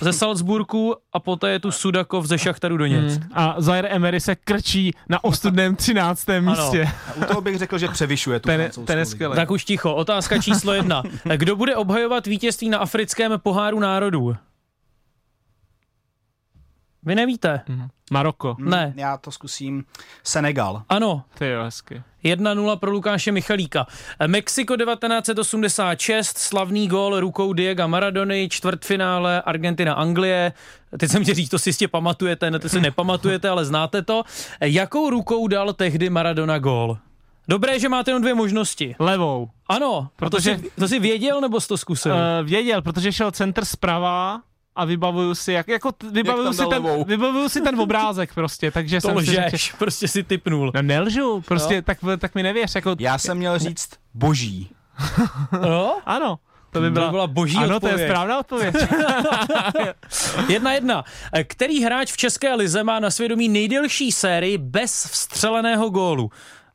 ze Salzburgu a poté je tu Sudakov ze Šachtaru Doněc. Hmm. A Zaire Emery se krčí na ostudném 13. místě. A u toho bych řekl, že převyšuje tu ten, ten je Tak už ticho. Otázka číslo jedna. *laughs* Kdo bude obhajovat vítězství na africkém poháru národů? Vy nevíte. Mm. Maroko. Hmm, ne. Já to zkusím. Senegal. Ano. Ty jo, hezky. 1-0 pro Lukáše Michalíka. Mexiko 1986, slavný gól rukou Diego Maradony, čtvrtfinále Argentina Anglie. Teď jsem chtěl říct, to si jistě pamatujete, ne, to si nepamatujete, ale znáte to. Jakou rukou dal tehdy Maradona gól? Dobré, že máte jenom dvě možnosti. Levou. Ano, protože... To jsi, to jsi věděl, nebo jsi to zkusil? Uh, věděl, protože šel center zprava a vybavuju si, jak, jako vybavuju, jak si ten, vybavuju si ten obrázek prostě, takže *laughs* to jsem lžeš, si, prostě si typnul. No nelžu, prostě tak, tak mi nevěř. Jako, Já jsem měl říct boží. *laughs* no? ano. To by byla, to byla boží ano, odpověď. to je správná odpověď. *laughs* jedna jedna. Který hráč v České lize má na svědomí nejdelší sérii bez vstřeleného gólu?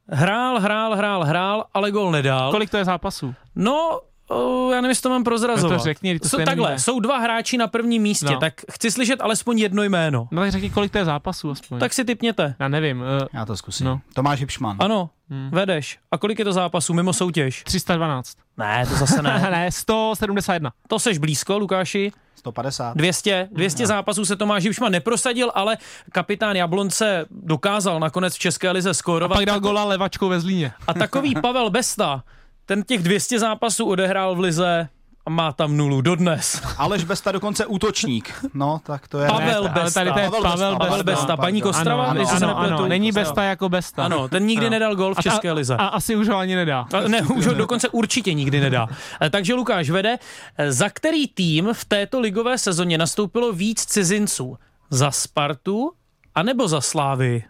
Hrál, hrál, hrál, hrál, ale gól nedal. Kolik to je zápasů? No, Oh, já nevím, jestli to mám prozrazovat. No to řekni, to jsou, takhle, nevíme. jsou dva hráči na prvním místě, no. tak chci slyšet alespoň jedno jméno. No tak řekni, kolik to je zápasů aspoň. Tak si typněte. Já nevím. Uh, já to zkusím. No. Tomáš Hipšman. Ano, hmm. vedeš. A kolik je to zápasů mimo soutěž? 312. Ne, to zase ne. *laughs* ne, 171. To seš blízko, Lukáši. 150. 200, 200 no. zápasů se Tomáš Hipšman neprosadil, ale kapitán Jablonce dokázal nakonec v České lize skórovat. A pak dal gola levačkou ve Zlíně. A takový *laughs* Pavel Besta, ten těch 200 zápasů odehrál v lize a má tam nulu dodnes. *laughs* Aleš Besta dokonce útočník. No, tak to je... Pavel ne, Besta. Tady to je Pavel, Pavel Besta. Pavel Besta. Paní Kostrava? Ano, ano, ano, ano, není Besta jako Besta. Ano, ten nikdy ano. nedal gol v České lize. A, a asi už ho ani nedá. A, ne, už ho dokonce určitě nikdy nedá. Eh, takže Lukáš vede. Eh, za který tým v této ligové sezóně nastoupilo víc cizinců? Za Spartu anebo za Slávy?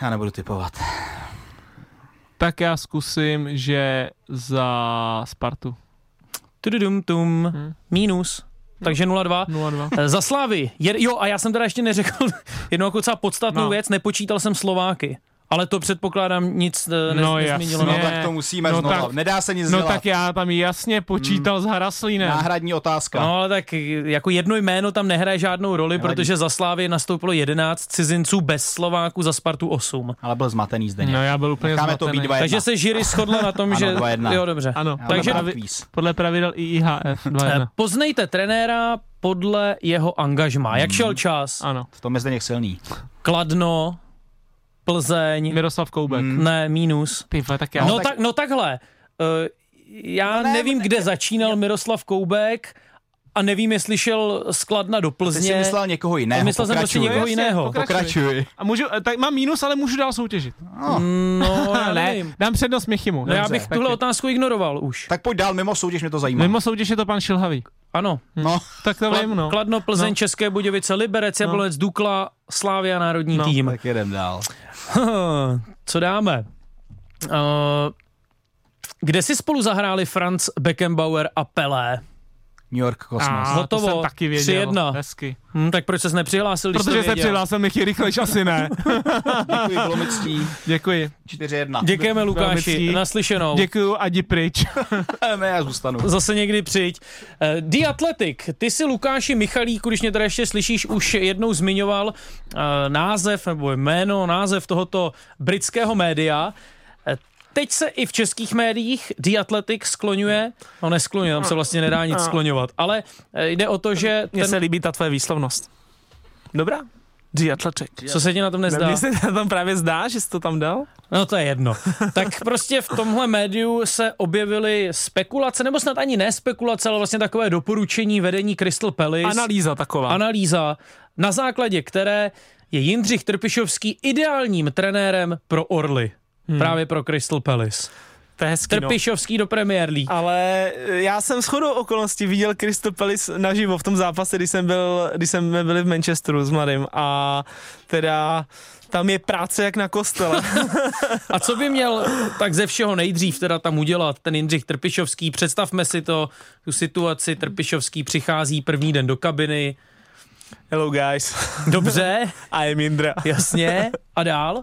Já nebudu typovat. Tak já zkusím, že za Spartu. Tududum tum, hmm. minus. Takže 0-2. 0-2. Eh, za Slávy. Jo, a já jsem teda ještě neřekl *laughs* jednu jako docela podstatnou no. věc, nepočítal jsem Slováky. Ale to předpokládám nic eh, ne, no, nezměnilo. No tak to musíme no, znova. Tak, Nedá se nic No dělat. tak já tam jasně počítal hmm. s Haraslínem. Náhradní otázka. No ale tak jako jedno jméno tam nehraje žádnou roli, Nevadí. protože za Slávy nastoupilo 11 cizinců bez Slováků, za Spartu 8. Ale byl zmatený zde. No já byl úplně Necháme zmatený. to být 2 Takže se žiry shodla na tom, že... ano, Jo, dobře. Ano, takže pravi, podle pravidel i IHF 2 Poznejte trenéra podle jeho angažma. Jak šel čas? Ano. V tom je zde silný. Kladno, Plzeň. Miroslav Koubek. Mm. Ne, minus. Ty, tak já. No, tak, tak, no takhle. Uh, já no ne, nevím, ne, kde začínal Miroslav Koubek a nevím, jestli šel skladna do Plzně. Ty jsi myslel někoho jiného. Myslel jsem prostě někoho jiného. Pokračuj. A můžu, tak mám mínus, ale můžu dál soutěžit. No, no *laughs* já ne, nevím. dám přednost Michimu. No, já bych tuhle taky. otázku ignoroval už. Tak pojď dál, mimo soutěž mě to zajímá. Mimo soutěž je to pan Šilhavý. Ano. No. tak to vím, no. Kladno, Plzeň, no. České Budějovice, Liberec, Jablonec, no. Dukla, Slávia, národní no. tým. Tak jedem dál. Co dáme? Uh, kde si spolu zahráli Franz Beckenbauer a Pelé? New York Cosmos. A, Hotovo. To jsem taky věděl. 3-1. Hezky. Hm, tak proč ses nepřihlásil, když Protože to se přihlásil Michy rychlejš, asi ne. Děkuji, bylo mi ctí. Děkuji. 4-1. Děkujeme Lukáši, naslyšenou. Děkuju a jdi pryč. *laughs* ne, já zůstanu. Zase někdy přijď. Eh, The Athletic, ty si Lukáši Michalíku, když mě tady ještě slyšíš, už jednou zmiňoval eh, název nebo jméno, název tohoto britského média. Teď se i v českých médiích The Athletic skloňuje, no neskloňuje, tam se vlastně nedá nic skloňovat, ale eh, jde o to, že Mně ten, se líbí ta tvoje výslovnost. Dobrá? The Athletic. co se ti na tom nezdá? Mně se tam právě zdá, že jsi to tam dal? No to je jedno. tak prostě v tomhle médiu se objevily spekulace, nebo snad ani ne spekulace, ale vlastně takové doporučení vedení Crystal Palace. Analýza taková. analýza, na základě které je Jindřich Trpišovský ideálním trenérem pro Orly. Hmm. Právě pro Crystal Palace. to je hezký, no. Trpišovský do Premier League. Ale eh, já jsem shodou okolností viděl Crystal Palace naživo v tom zápase, když jsem byl, když jsme byli v Manchesteru s mladým a teda tam je práce jak na kostele. *laughs* A co by měl tak ze všeho nejdřív teda tam udělat ten Jindřich Trpišovský? Představme si to, tu situaci, Trpišovský přichází první den do kabiny, Hello guys, dobře, *laughs* I am Indra. jasně, a dál?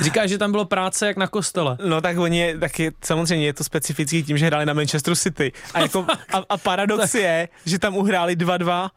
Říká, že tam bylo práce jak na kostele. No tak oni, tak je, samozřejmě je to specifický tím, že hráli na Manchesteru City. A, jako, a, a paradox *laughs* je, že tam uhráli 2-2,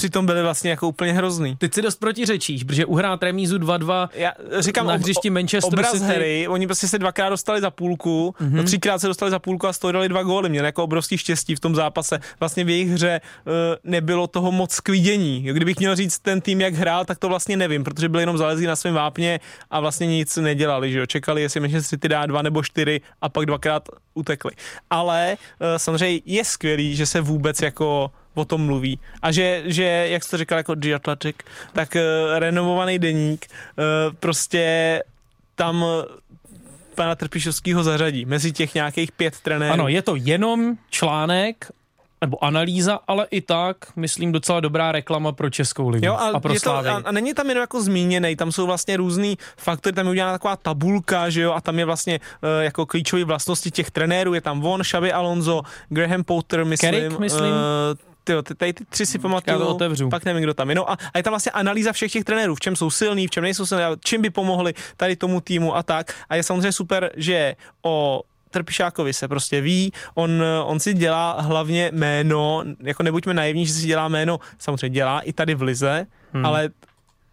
přitom byli vlastně jako úplně hrozný. Teď si dost protiřečíš, protože uhrát remízu 2-2 Já říkám, na ob- hřišti Manchesteru obraz City. hry, oni prostě se dvakrát dostali za půlku, mm-hmm. no třikrát se dostali za půlku a z toho dali dva góly. Měli jako obrovský štěstí v tom zápase. Vlastně v jejich hře uh, nebylo toho moc k vidění. Kdybych měl říct ten tým, jak hrál, tak to vlastně nevím, protože byli jenom zalezli na svém vápně a vlastně nic nedělali. Že jo? Čekali, jestli Manchester City dá dva nebo čtyři a pak dvakrát utekli. Ale uh, samozřejmě je skvělý, že se vůbec jako o tom mluví. A že, že jak jste říkal, jako The Athletic, tak uh, renovovaný deník uh, prostě tam uh, pana Trpišovského zařadí mezi těch nějakých pět trenérů. Ano, je to jenom článek nebo analýza, ale i tak, myslím, docela dobrá reklama pro Českou ligu Jo, a, a, pro je to, a, a není tam jenom jako zmíněný, tam jsou vlastně různý faktory, tam je udělána taková tabulka, že jo, a tam je vlastně uh, jako klíčové vlastnosti těch trenérů, je tam von, Xavi Alonso, Graham Potter, myslím. Carrick, myslím. Uh, tyjo, ty, tady ty tři si pamatuju, Já to otevřu. pak nevím, kdo tam je. No a, a je tam vlastně analýza všech těch trenérů, v čem jsou silní, v čem nejsou silní, čím by pomohli tady tomu týmu a tak. A je samozřejmě super, že o Trpišákovi se prostě ví, on, on si dělá hlavně jméno, jako nebuďme naivní, že si dělá jméno, samozřejmě dělá i tady v Lize, hmm. ale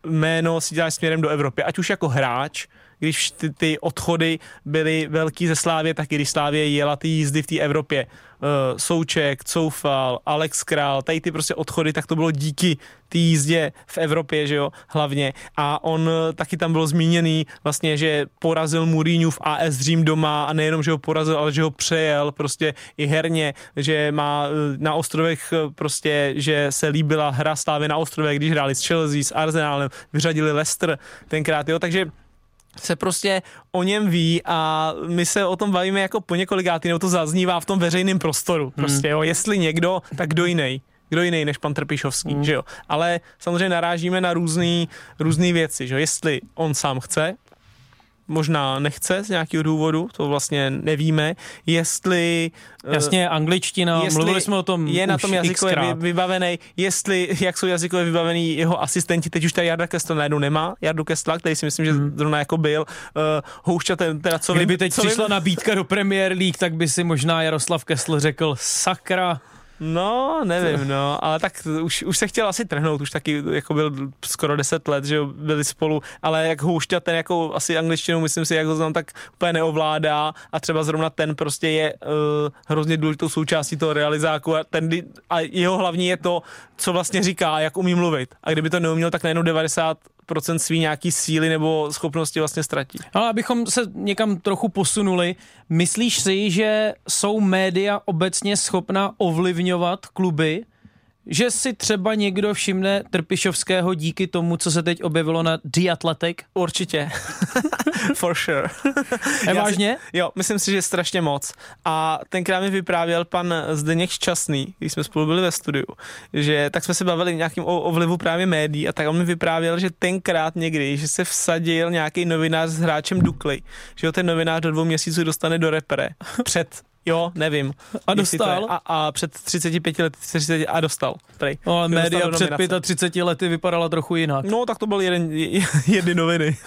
jméno si dělá směrem do Evropy, ať už jako hráč, když ty, ty odchody byly velký ze Slávě, tak i když Slávě jela ty jízdy v té Evropě. Uh, Souček, Coufal, Alex Král, tady ty prostě odchody, tak to bylo díky té jízdě v Evropě, že jo, hlavně. A on uh, taky tam byl zmíněný vlastně, že porazil Mourinho v AS Řím doma a nejenom, že ho porazil, ale že ho přejel prostě i herně, že má uh, na ostrovech prostě, že se líbila hra Slávy na ostrovech, když hráli s Chelsea, s Arsenálem, vyřadili Leicester tenkrát, jo, takže se prostě o něm ví a my se o tom bavíme jako po několikátý, nebo to zaznívá v tom veřejném prostoru. Prostě jo, jestli někdo, tak kdo jiný. Kdo jiný než pan Trpišovský, hmm. že jo. Ale samozřejmě narážíme na různé různý věci, že jo. Jestli on sám chce, možná nechce z nějakého důvodu, to vlastně nevíme, jestli... eh, Jasně, angličtina, jestli mluvili jsme o tom je na tom jazykově xkrát. vybavený, jestli, jak jsou jazykově vybavený jeho asistenti, teď už tady Jarda Kestl najednou nemá, Jardu Kestla, který si myslím, že Hmm. zrovna jako byl, uh, Houšťa ten, teda co Kdyby vím, teď co přišla vím, nabídka do Premier League, tak by si možná Jaroslav Kessler řekl, sakra, No, nevím, no, ale tak už, už se chtěl asi trhnout, už taky jako byl skoro 10 let, že byli spolu, ale jak Houšťa ten jako asi angličtinu, myslím si, jak ho znám, tak úplně neovládá a třeba zrovna ten prostě je uh, hrozně důležitou součástí toho realizáku a, ten, a jeho hlavní je to, co vlastně říká, jak umí mluvit. A kdyby to neuměl, tak najednou 90 procent svý nějaký síly nebo schopnosti vlastně ztratí. Ale abychom se někam trochu posunuli, myslíš si, že jsou média obecně schopna ovlivňovat kluby, že si třeba někdo všimne Trpišovského díky tomu, co se teď objevilo na The Athletic? Určitě. *laughs* For sure. Je vážně? Si, jo, myslím si, že strašně moc. A tenkrát mi vyprávěl pan Zdeněk Šťastný, když jsme spolu byli ve studiu, že tak jsme se bavili nějakým o, o vlivu právě médií a tak on mi vyprávěl, že tenkrát někdy, že se vsadil nějaký novinář s hráčem Dukly, že ho ten novinář do dvou měsíců dostane do repre před Jo, nevím. A dostal? A, a před 35 lety 30, a dostal. Prej. No, ale média před 35 lety vypadala trochu jinak. No, tak to byl jeden, *laughs* jedny noviny.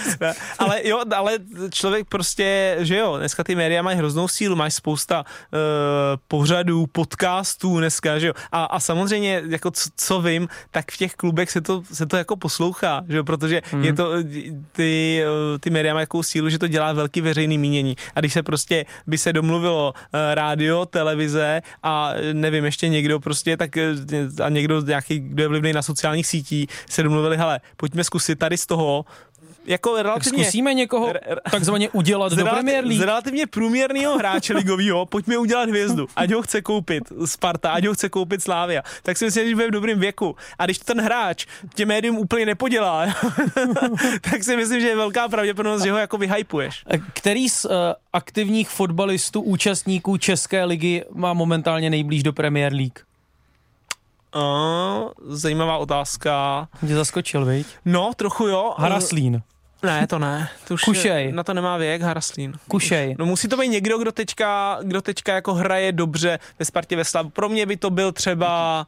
*laughs* ale jo, ale člověk prostě, že jo, dneska ty média mají hroznou sílu, máš spousta uh, pořadů, podcastů dneska, že jo. A, a samozřejmě, jako co, co vím, tak v těch klubech se to, se to jako poslouchá, že jo, protože hmm. je to, ty, ty média mají takovou sílu, že to dělá velký veřejný mínění. A když se prostě by se domluvilo uh, rádio, televize a nevím, ještě někdo prostě, tak eh, a někdo nějaký, kdo je vlivný na sociálních sítích, se domluvili, hele, pojďme zkusit tady z toho jako relativně... Zkusíme někoho takzvaně udělat do Premier League. Z relativně průměrného hráče ligového, pojďme udělat hvězdu. *laughs* Ať ho chce koupit Sparta, ať ho chce koupit Slávia. Tak si myslím, že bude v dobrém věku. A když ten hráč tě médium úplně nepodělá, *laughs* tak si myslím, že je velká pravděpodobnost, že ho jako vyhypuješ. Který z uh, aktivních fotbalistů, účastníků České ligy má momentálně nejblíž do Premier League? Uh, zajímavá otázka. Mě zaskočil, viď? No, trochu jo. Haraslín. Ne, to ne. To už Kušej. Je, na to nemá věk, Haraslín. Kušej. No musí to být někdo, kdo teďka, kdo teďka jako hraje dobře ve Spartě ve Slavu. Pro mě by to byl třeba...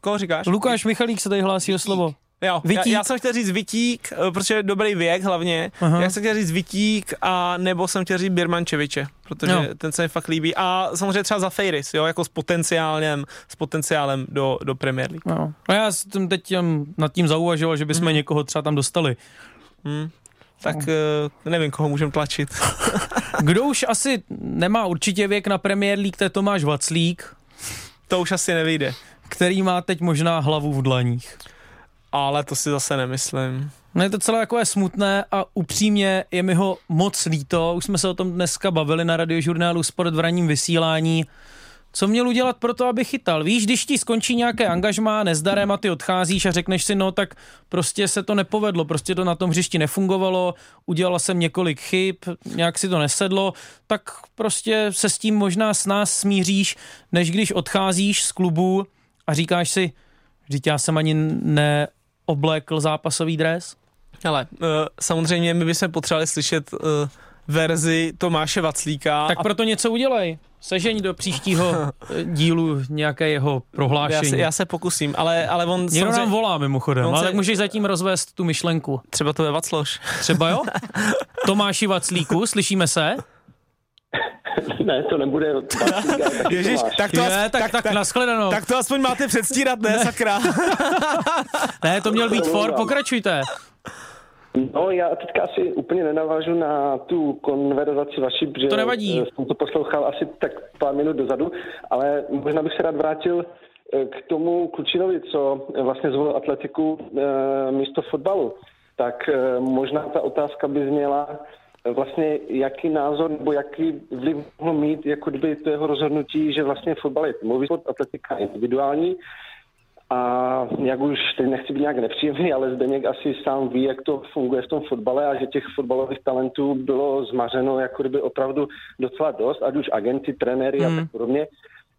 Koho říkáš? Lukáš Michalík se tady hlásí o slovo. Jo, já, já, jsem chtěl říct Vitík, eh, protože je dobrý věk hlavně. Aha. Já jsem chtěl říct Vitík a nebo jsem chtěl říct Birmančeviče, protože jo. ten se mi fakt líbí. A samozřejmě třeba za Fejris, jo, jako s potenciálem, s potenciálem do, do Premier League. Jo. A já jsem teď nad tím zauvažoval, že bychom hmm. někoho třeba tam dostali. Hmm. Tak no. nevím, koho můžeme tlačit. *laughs* Kdo už asi nemá určitě věk na Premier League, to je Tomáš Vaclík. To už asi nevyjde. Který má teď možná hlavu v dlaních ale to si zase nemyslím. No je to celé jako je smutné a upřímně je mi ho moc líto. Už jsme se o tom dneska bavili na radiožurnálu Sport v ranním vysílání. Co měl udělat pro to, aby chytal? Víš, když ti skončí nějaké angažmá nezdarem a ty odcházíš a řekneš si, no tak prostě se to nepovedlo, prostě to na tom hřišti nefungovalo, udělala jsem několik chyb, nějak si to nesedlo, tak prostě se s tím možná s nás smíříš, než když odcházíš z klubu a říkáš si, Vždyť já jsem ani ne oblékl zápasový dres? Ale uh, samozřejmě my bychom potřebovali slyšet uh, verzi Tomáše Vaclíka. Tak a... proto něco udělej. Sežeň do příštího eh, *laughs* dílu nějaké jeho prohlášení. Já se, já se pokusím, ale, ale on Někdo samozřejmě... nám volá mimochodem, on ale se... tak můžeš zatím rozvést tu myšlenku. Třeba to je Vacloš. Třeba jo? *laughs* Tomáši Vaclíku, slyšíme se? *laughs* ne, to nebude. *laughs* Ježíš, tak to, je, tak, tak, tak, tak, nashledanou. tak to aspoň máte předstírat, ne, ne. sakra. *laughs* ne, to měl být for, pokračujte. No, já teďka asi úplně nenavážu na tu konverzaci vaši, protože to nevadí. jsem to poslouchal asi tak pár minut dozadu, ale možná bych se rád vrátil eh, k tomu Klučinovi, co vlastně zvolil atletiku eh, místo fotbalu. Tak eh, možná ta otázka by zněla, vlastně jaký názor nebo jaký vliv mohl mít jako kdyby to jeho rozhodnutí, že vlastně fotbal je týmový sport, atletika individuální. A jak už, teď nechci být nějak nepříjemný, ale Zdeněk asi sám ví, jak to funguje v tom fotbale a že těch fotbalových talentů bylo zmařeno jako kdyby opravdu docela dost, ať už agenty, trenéry hmm. a tak podobně,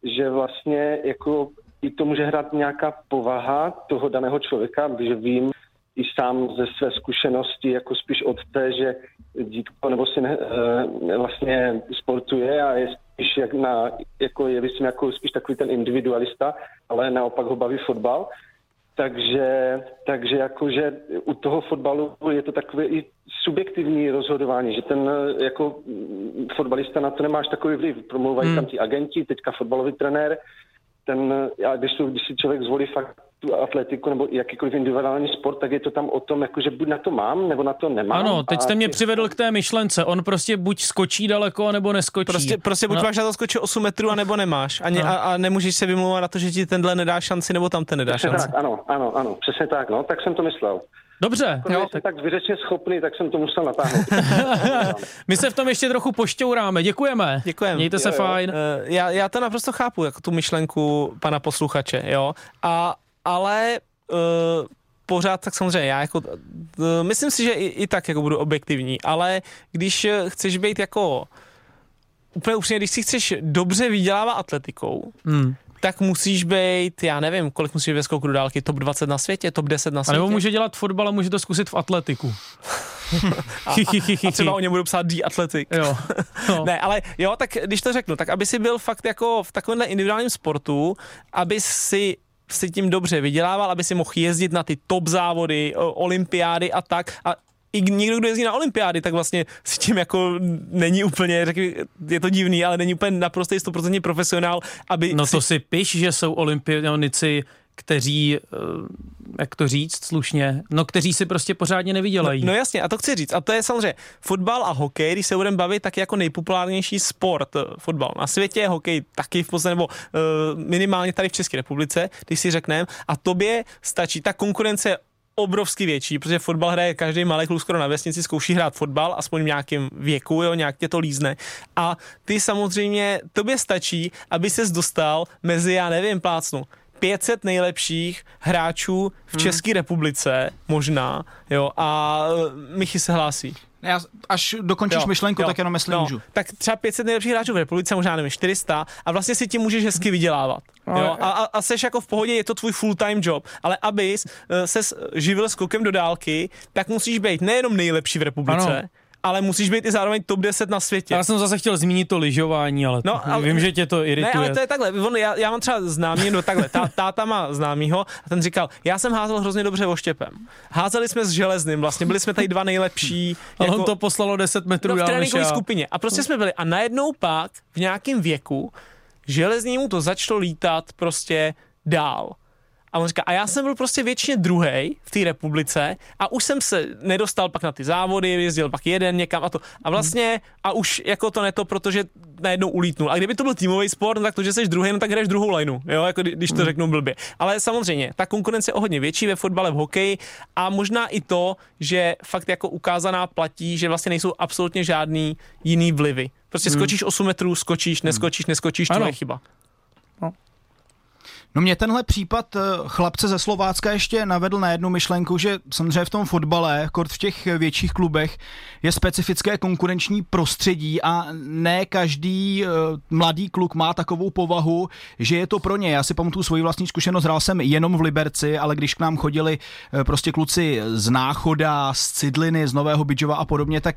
že vlastně jako i to může hrát nějaká povaha toho daného člověka, že vím, i sám ze své zkušenosti, jako spíš od té, že dítko nebo syn e, vlastně sportuje a je spíš jak na, jako je myslím jako spíš takový ten individualista, ale naopak ho baví fotbal. Takže, takže jakože u toho fotbalu je to takové i subjektivní rozhodování, že ten jako fotbalista na to nemáš takový vliv. Promluvají hmm. tam ti agenti, teďka fotbalový trenér, ten, já, když, to, když si člověk zvolí fakt tu atletiku nebo jakýkoliv individuální sport, tak je to tam o tom, jako, že buď na to mám, nebo na to nemám. Ano, teď jste mě přivedl k té myšlence. On prostě buď skočí daleko, nebo neskočí. Prostě, prostě buď no. máš na to skočit 8 metrů, nebo nemáš. Ani, no. a, a, nemůžeš se vymlouvat na to, že ti tenhle nedá šanci, nebo tam ten nedá přesně šanci. Tak, ano, ano, ano, přesně tak, no, tak jsem to myslel. Dobře, Jako jo, nejsem tak vyřečně schopný, tak jsem to musel natáhnout. *laughs* my se v tom ještě trochu pošťouráme. Děkujeme. Děkujeme. Mějte se Jo, jo. fajn. Eh, já, já to naprosto chápu, jako tu myšlenku pana posluchače, jo, a, ale uh, pořád tak samozřejmě já jako, uh, myslím si, že i, i tak jako budu objektivní, ale když eh, chceš být jako úplně upřímně, když si chceš dobře vydělávat atletikou, Hmm. tak musíš být, já nevím, kolik musíš být ve skoku do dálky, top 20 na světě, top 10 na A světě. nebo může dělat fotbal a může to zkusit v atletiku. *laughs* *laughs* a, chy, a třeba o něm budu psát D Athletic. Jo. *laughs* No. Ne, ale jo, tak když to řeknu, tak aby si byl fakt jako v takovémhle individuálním sportu, aby si si tím dobře vydělával, aby si mohl jezdit na ty top závody, olympiády a tak. A i někdo, kdo jezdí na olympiády, tak vlastně s tím jako není úplně, řekl, je to divný, ale není úplně naprostý 100% profesionál, aby No si to si piš, že jsou olympionici, kteří, eh, jak to říct slušně, no kteří si prostě pořádně nevydělají. No jasně, a to chci říct. A to je samozřejmě fotbal a hokej, když se budeme bavit, tak jako nejpopulárnější sport eh, fotbal na světě, hokej taky v podstatě, nebo uh, minimálně tady v České republice, když si řekneme. A tobě stačí, ta konkurence je obrovsky větší, protože fotbal hraje každý malý kluk skoro na vesnici, zkouší hrát fotbal, aspoň v nějakém věku, jo, nějak tě to lízne. A ty samozřejmě, tobě stačí, aby ses dostal mezi, já nevím, plácnu, 500 nejlepších hráčů v České republice, možná, jo, a eh, Michy se hlásí. Já, až dokončíš Jo, myšlenku, jo, tak jenom jestli no, můžu. Tak třeba 500 nejlepších hráčů v republice, možná nevím, 400 a vlastně si tím můžeš hezky vydělávat. Jo? A, a, a seš jako v pohodě, je to tvůj full-time job, ale abys uh, se živil skokem do dálky, tak musíš být nejenom nejlepší v republice, Ano. Ale musíš být i zároveň top 10 na světě. Já jsem zase chtěl zmínit to lyžování, ale, No, no, ale- vím, že tě to Ne, irituje. ale to je takhle. On, já, já mám třeba známý, no takhle, tá, táta má známýho a ten říkal, já jsem házel hrozně dobře oštěpem. Házeli jsme s železným, vlastně byli jsme tady dva nejlepší. ale jako- on to poslalo 10 metrů no, v tréninkové skupině. A prostě jsme byli. A najednou pak v nějakém věku železnímu to začalo lítat prostě dál. A on říká, a já jsem byl prostě většině druhý v té republice a už jsem se nedostal pak na ty závody, jezdil pak jeden někam a to. A vlastně, a už jako to neto, protože najednou ulítnul. A kdyby to byl týmový sport, no tak to, že jsi druhý, no tak hraješ druhou lineu, jo, jako kdy- když to řeknu blbě. Ale samozřejmě, ta konkurence je o hodně větší ve fotbale, v hokeji a možná i to, že fakt jako ukázaná platí, že vlastně nejsou absolutně žádný jiný vlivy. Prostě skočíš 8 metrů, skočíš, neskočíš, neskočíš, to je chyba. No mě tenhle případ eh, chlapce ze Slovácka ještě navedl na jednu myšlenku, že samozřejmě v tom fotbale, kort v těch větších klubech, je specifické konkurenční prostředí a ne každý eh, mladý kluk má takovou povahu, že je to pro ně. Já si pamatuju svoji vlastní zkušenost, hrál jsem jenom v Liberci, ale když k nám chodili eh, prostě kluci z Náchoda, z Cidliny, z Nového Bydžova a podobně, tak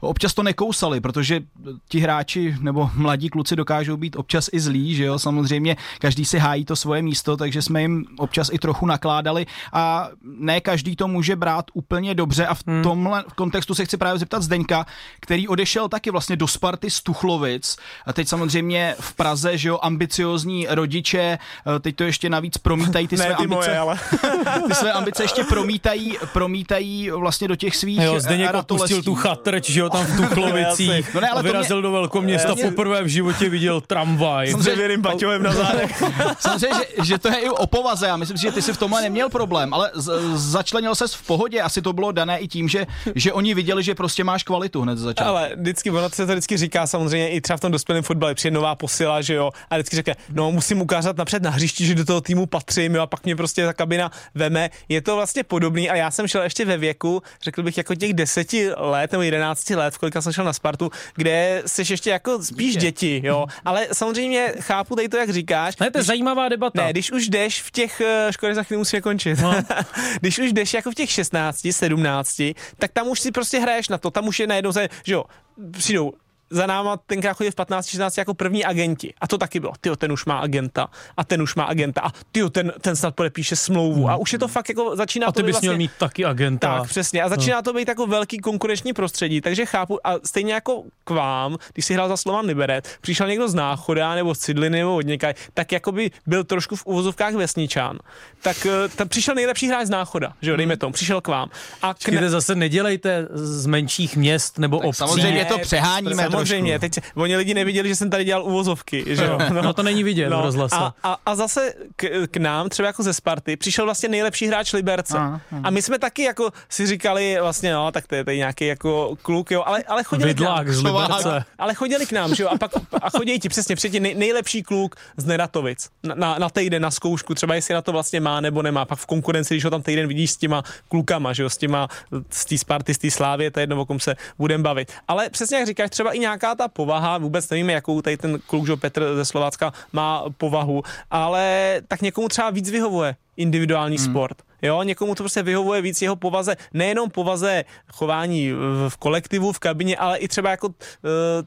občas to nekousali, protože ti hráči nebo mladí kluci dokážou být občas i zlí, že jo, samozřejmě každý si hájí to svoje místo, takže jsme jim občas i trochu nakládali. A ne každý to může brát úplně dobře. A v tomhle kontextu se chci právě zeptat Zdeňka, který odešel taky vlastně do Sparty z Tuchlovic. A teď samozřejmě v Praze, že jo, ambiciozní rodiče, eh, teď to ještě navíc promítají ty *laughs* Ne své ty ambice, moje, ale... *laughs* ty své ambice ještě promítají, promítají vlastně do těch svých Jo, Zdeněk ratolestí. opustil tu chatrč, že jo, tam v *laughs* Tuchlovicích No ne, ale a to mě- vyrazil do velkoměsta, poprvé v životě viděl tramvaj. Samozřejmě- dřevěným paťovem na zádech. Samozřejmě, že, že to je i o povaze. Já myslím si, že ty si v tomhle neměl problém, ale z, začlenil ses v pohodě. Asi to bylo dané i tím, že, že oni viděli, že prostě máš kvalitu hned začátku. Ale vždycky, ono se to vždycky říká samozřejmě i třeba v tom dospělém fotbale, přijde nová posila, že jo, a vždycky řekne, no musím ukázat napřed na hřišti, že do toho týmu patřím, jo, a pak mě prostě ta kabina veme. Je to vlastně podobný a já jsem šel ještě ve věku, řekl bych jako těch deseti let nebo jedenácti let, v kolika jsem šel na Spartu, kde jsi ještě jako spíš děti, jo, ale samozřejmě chápu tady to, jak říkáš. Ne, to je zajímavá debata. Ne, když už jdeš v těch, eh, škoda, za chvíli musíme končit, no. *laughs* když už jdeš jako v těch 16, 17, tak tam už si prostě hraješ na to, tam už je najednou, že jo, přijdou za náma tenkrát chodili v 15, 16 jako první agenti. A to taky bylo. Tyjo, ten už má agenta. A ten už má agenta. A tyjo, ten, ten snad podepíše smlouvu. A už je to fakt jako začíná a to ty být bys vlastně, měl mít taky agenta. tak, přesně. A začíná to být jako velký konkurenční prostředí, takže chápu. A stejně jako k vám, když si hrál za Slovan Liberec, přišel někdo z Náchoda nebo z Cidliny nebo od někaj, tak jako by byl trošku v uvozovkách vesničan. Tak eh, tam přišel nejlepší hráč z Náchoda, že jo, dejme tomu, přišel k vám. A k zase nedělejte z menších měst nebo obcí. samozřejmě to přeháním. přeháníme, samozřejmě, trošku. teď oni lidi neviděli, že jsem tady dělal uvozovky, že jo. No, no to není vidět v rozhlase. a, a, a zase k, k, nám, třeba jako ze Sparty, přišel vlastně nejlepší hráč Liberce. Aha, A my jsme taky jako si říkali vlastně, no, tak to je tady nějaký jako kluk, jo, ale, ale chodili k nám. Vidlák z Liberce. Ale chodili k nám, že jo, a pak a chodí ti přesně před nej, nejlepší kluk z Neratovic na, na, na týden, na zkoušku, třeba jestli na to vlastně má nebo nemá, pak v konkurenci, když ho tam týden vidíš s těma klukama, že jo, s těma z té Sparty, z té Slávě, to je jedno, o kom se budeme bavit. Ale přesně jak říkáš, třeba i nějaká ta povaha, vůbec nevíme, jakou tady ten kluk, Petr ze Slovácka má povahu, ale tak někomu třeba víc vyhovuje individuální hmm. sport. Jo, někomu to prostě vyhovuje víc jeho povaze, nejenom povaze chování v kolektivu, v kabině, ale i třeba jako uh,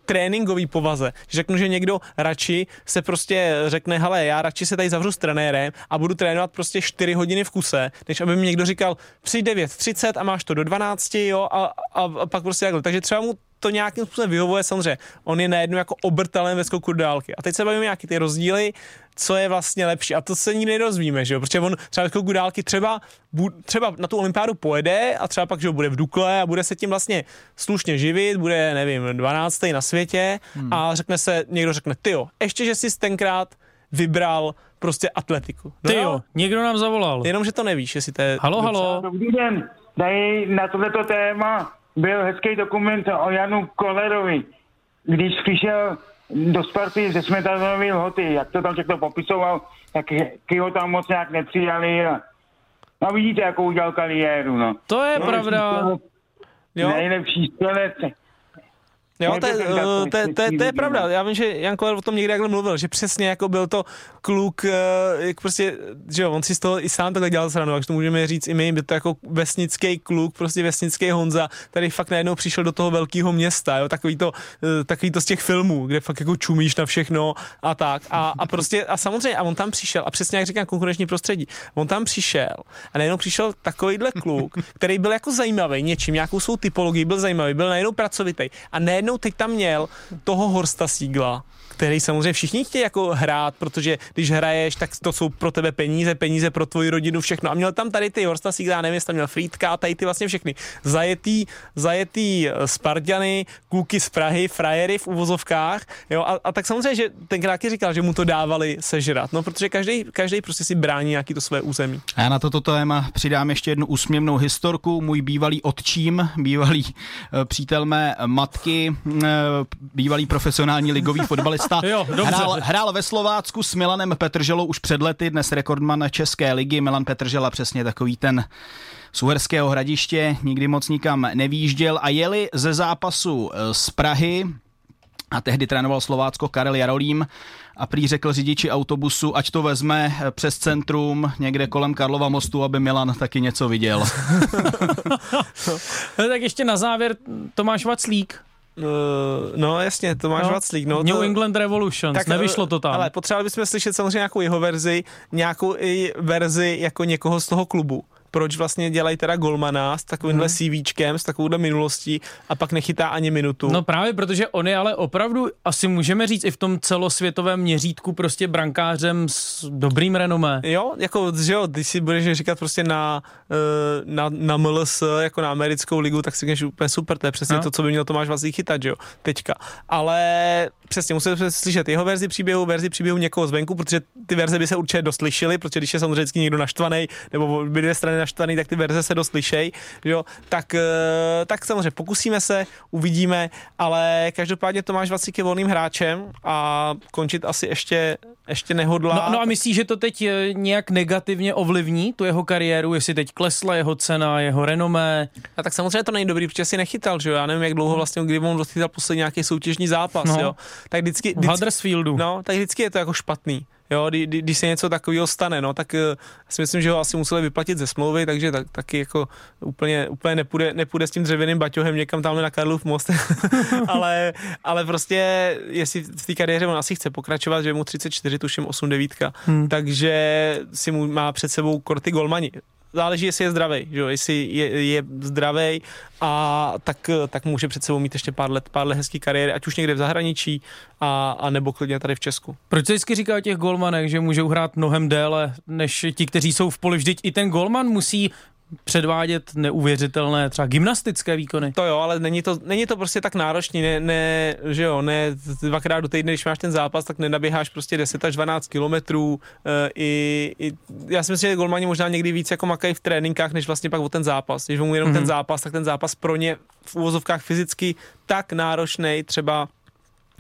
tréninkový povaze. Řeknu, že někdo radši se prostě řekne, hele, já radši se tady zavřu s trenérem a budu trénovat prostě 4 hodiny v kuse, než aby mi někdo říkal, přijď 9.30 a máš to do 12, jo, a, a, a pak prostě takhle. Takže třeba mu to nějakým způsobem vyhovuje, samozřejmě. On je najednou jako obrtelem ve skoku do dálky. A teď se bavíme nějaký ty rozdíly, co je vlastně lepší. A to se nikdy nedozvíme, že jo? Protože on třeba ve skoku dálky třeba, třeba na tu olympiádu pojede a třeba pak, že jo, bude v Dukle a bude se tím vlastně slušně živit, bude, nevím, 12. na světě hmm. a řekne se, někdo řekne, ty jo, ještě, že jsi tenkrát vybral prostě atletiku. No, Ty jo, někdo nám zavolal. Jenom, že to nevíš, jestli to je... Halo, halo. Dobrý den, tady na tohleto téma byl hezký dokument o Janu Kolerovi, když přišel do Sparty ze Smetanovy lhoty, jak to tam všechno popisoval, takky ho tam moc nějak nepřijali a no vidíte, jakou udělal kariéru, no. To je no, pravda. Nejlepší střelec. Jo, to je, to, je, to, je, to je pravda. Já vím, že Jan Koller o tom někdy takhle mluvil, že přesně jako byl to kluk, eh, jak prostě, že jo, on si z toho i sám takhle dělal sranu, takže to můžeme říct i my, byl to jako vesnický kluk, prostě vesnický Honza, tady fakt najednou přišel do toho velkého města, jo, takový to, eh, takový to z těch filmů, kde fakt jako čumíš na všechno a tak. A, a prostě, a samozřejmě, a on tam přišel, a přesně jak říkám, konkurenční prostředí, on tam přišel a najednou přišel takovýhle kluk, který byl jako zajímavý něčím, nějakou svou typologii, byl zajímavý, byl najednou pracovitý a najednou teď tam měl toho Horsta Sígla, který samozřejmě všichni chtějí jako hrát, protože když hraješ, tak to jsou pro tebe peníze, peníze pro tvoji rodinu, všechno. A měl tam tady ty Horsta Sigla, nevím, jestli tam měl Frýdka a tady ty vlastně všechny. Zajetý, zajetý eh, Spartany, kluky z Prahy, frajery v uvozovkách, jo, a, a tak samozřejmě, že ten kráky říkal, že mu to dávali sežrat, no, protože každý, každý prostě si brání nějaký to své území. A já na toto téma přidám ještě jednu úsměvnou historku. Můj bývalý otčím, bývalý uh, přítel mé matky, uh, bývalý profesionální ligový fotbalista, Jo, dobře. hrál, hrál ve Slovácku s Milanem Petrželou už před lety, dnes rekordman České ligy. Milan Petržela přesně takový ten z Uherského hradiště, nikdy moc nikam nevýjížděl a jeli ze zápasu eh, z Prahy a tehdy trénoval Slovácko Karel Jarolím a prý řekl řidiči autobusu, ať to vezme eh, přes centrum někde kolem Karlova mostu, aby Milan taky něco viděl. *laughs* No, tak ještě na závěr Tomáš Vaclík. Uh, no jasně, Tomáš No, Vaclík. No, New to, England Revolutions, tak, nevyšlo to tam. Ale potřebovali bychom slyšet samozřejmě nějakou jeho verzi, nějakou i verzi jako někoho z toho klubu. Proč vlastně dělají teda golmana s takovýmhle hmm. CVčkem, s takovouhle minulostí a pak nechytá ani minutu. No právě, protože on je ale opravdu, asi můžeme říct, i v tom celosvětovém měřítku prostě brankářem s dobrým renomé. Jo, jako, že jo, když si budeš říkat prostě na, eh, na, na MLS, jako na americkou ligu, tak si říkáš úplně super, to je přesně No. to, co by měl Tomáš Vaclík chytat, že jo, teďka. Ale přesně, musíte slyšet jeho verzi příběhu, verzi příběhu někoho zvenku, protože ty verze by se určitě dost lišily, protože když je samozřejmě někdo naštvaný, nebo obě dvě strany naštvaný, tak ty verze se dost lišej, že jo, tak, eh, tak samozřejmě pokusíme se, uvidíme, ale každopádně Tomáš Vaclík je volným hráčem a končit asi ještě, ještě nehodlá. No, no a myslíš, že to teď eh, nějak negativně ovlivní tu jeho kariéru, jestli teď klesla jeho cena, jeho renomé? A tak samozřejmě to není dobrý, protože si nechytal, že jo? Já nevím, jak dlouho vlastně, kdy on dochytal poslední nějaký soutěžní zápas, No. jo? Tak vždycky, V vždycky, Huddersfieldu. no, tak vždycky je to jako špatný. Jo, kdy, kdy, když se něco takového stane, no, tak uh, si myslím, že ho asi museli vyplatit ze smlouvy, takže tak, taky jako úplně, úplně nepůjde, nepůjde s tím dřevěným baťohem někam tamhle na Karlův most, *laughs* ale, ale prostě, jestli v té kariéře on asi chce pokračovat, že je mu 34, tuším 8 devítka, hmm. takže si mu má před sebou korty golmani záleží, jestli je zdravý, že jo? jestli je, je zdravý a tak, tak může před sebou mít ještě pár let, pár let hezký kariéry, ať už někde v zahraničí a, a nebo klidně tady v Česku. Proč se vždycky říká o těch golmanech, že můžou hrát mnohem déle než ti, kteří jsou v poli? Vždyť i ten golman musí předvádět neuvěřitelné třeba gymnastické výkony. To jo, ale není to, není to prostě tak náročný, ne, ne, že jo, ne dvakrát do týdne, když máš ten zápas, tak nenaběháš prostě 10 až 12 kilometrů. E, i, i, já si myslím, že golmani možná někdy víc jako makají v tréninkách, než vlastně pak o ten zápas. Když mu jenom mm-hmm. ten zápas, tak ten zápas pro ně v úvozovkách fyzicky tak náročný, třeba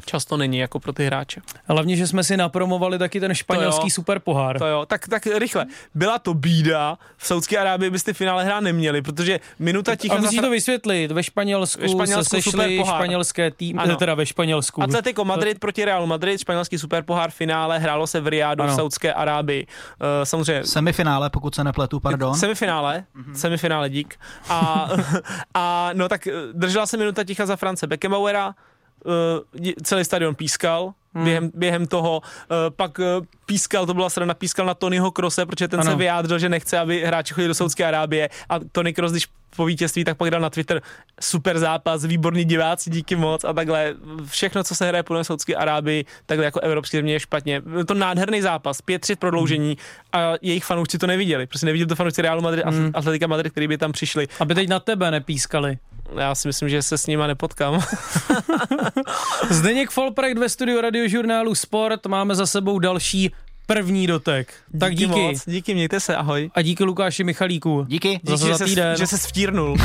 často není jako pro ty hráče. Hlavně, že jsme si napromovali taky ten španělský super pohár. To jo, tak, tak rychle. Byla to bída, v Saudské Arábii byste finále hrát neměli, protože minuta ticha... A musíš to vysvětlit, ve Španělsku, ve Španělsku se sešly španělské tým, ano. teda ve Španělsku. Atletico Madrid proti Real Madrid, španělský super pohár finále, hrálo se v Riádu v Saudské Arábii. Uh, samozřejmě... Semifinále, pokud se nepletu, pardon. Semifinále, mm-hmm. semifinále, dík. A, *laughs* a no tak eh, držela se minuta ticha za France Beckenbauera, celý stadion pískal, Hmm. Během, během toho uh, pak uh, pískal, to byla strana, pískal na Tonyho Krose, protože ten ano. se vyjádřil, že nechce, aby hráči chodili do Saudské Arábie a Tony Kroos, když po vítězství, tak pak dal na Twitter super zápas, výborní diváci, díky moc a takhle. Všechno, co se hraje po Saudské Arábii, takhle jako evropské země je špatně. Byl to nádherný zápas, 5-3 prodloužení a jejich fanoušci to neviděli. Prostě neviděli to fanoušci Realu Madrid, hmm. Atletika Madrid, který by tam přišli. Aby teď na tebe nepískali. Já si myslím, že se s nima nepotkám. *laughs* Zdeněk Folprek ve studiu radiožurnálu Sport. Máme za sebou další první dotek. Tak díky. Moc, díky, mějte se, ahoj. A díky Lukáši Michalíku. Díky. Zase díky, za týden. Že se, že se vtírnul.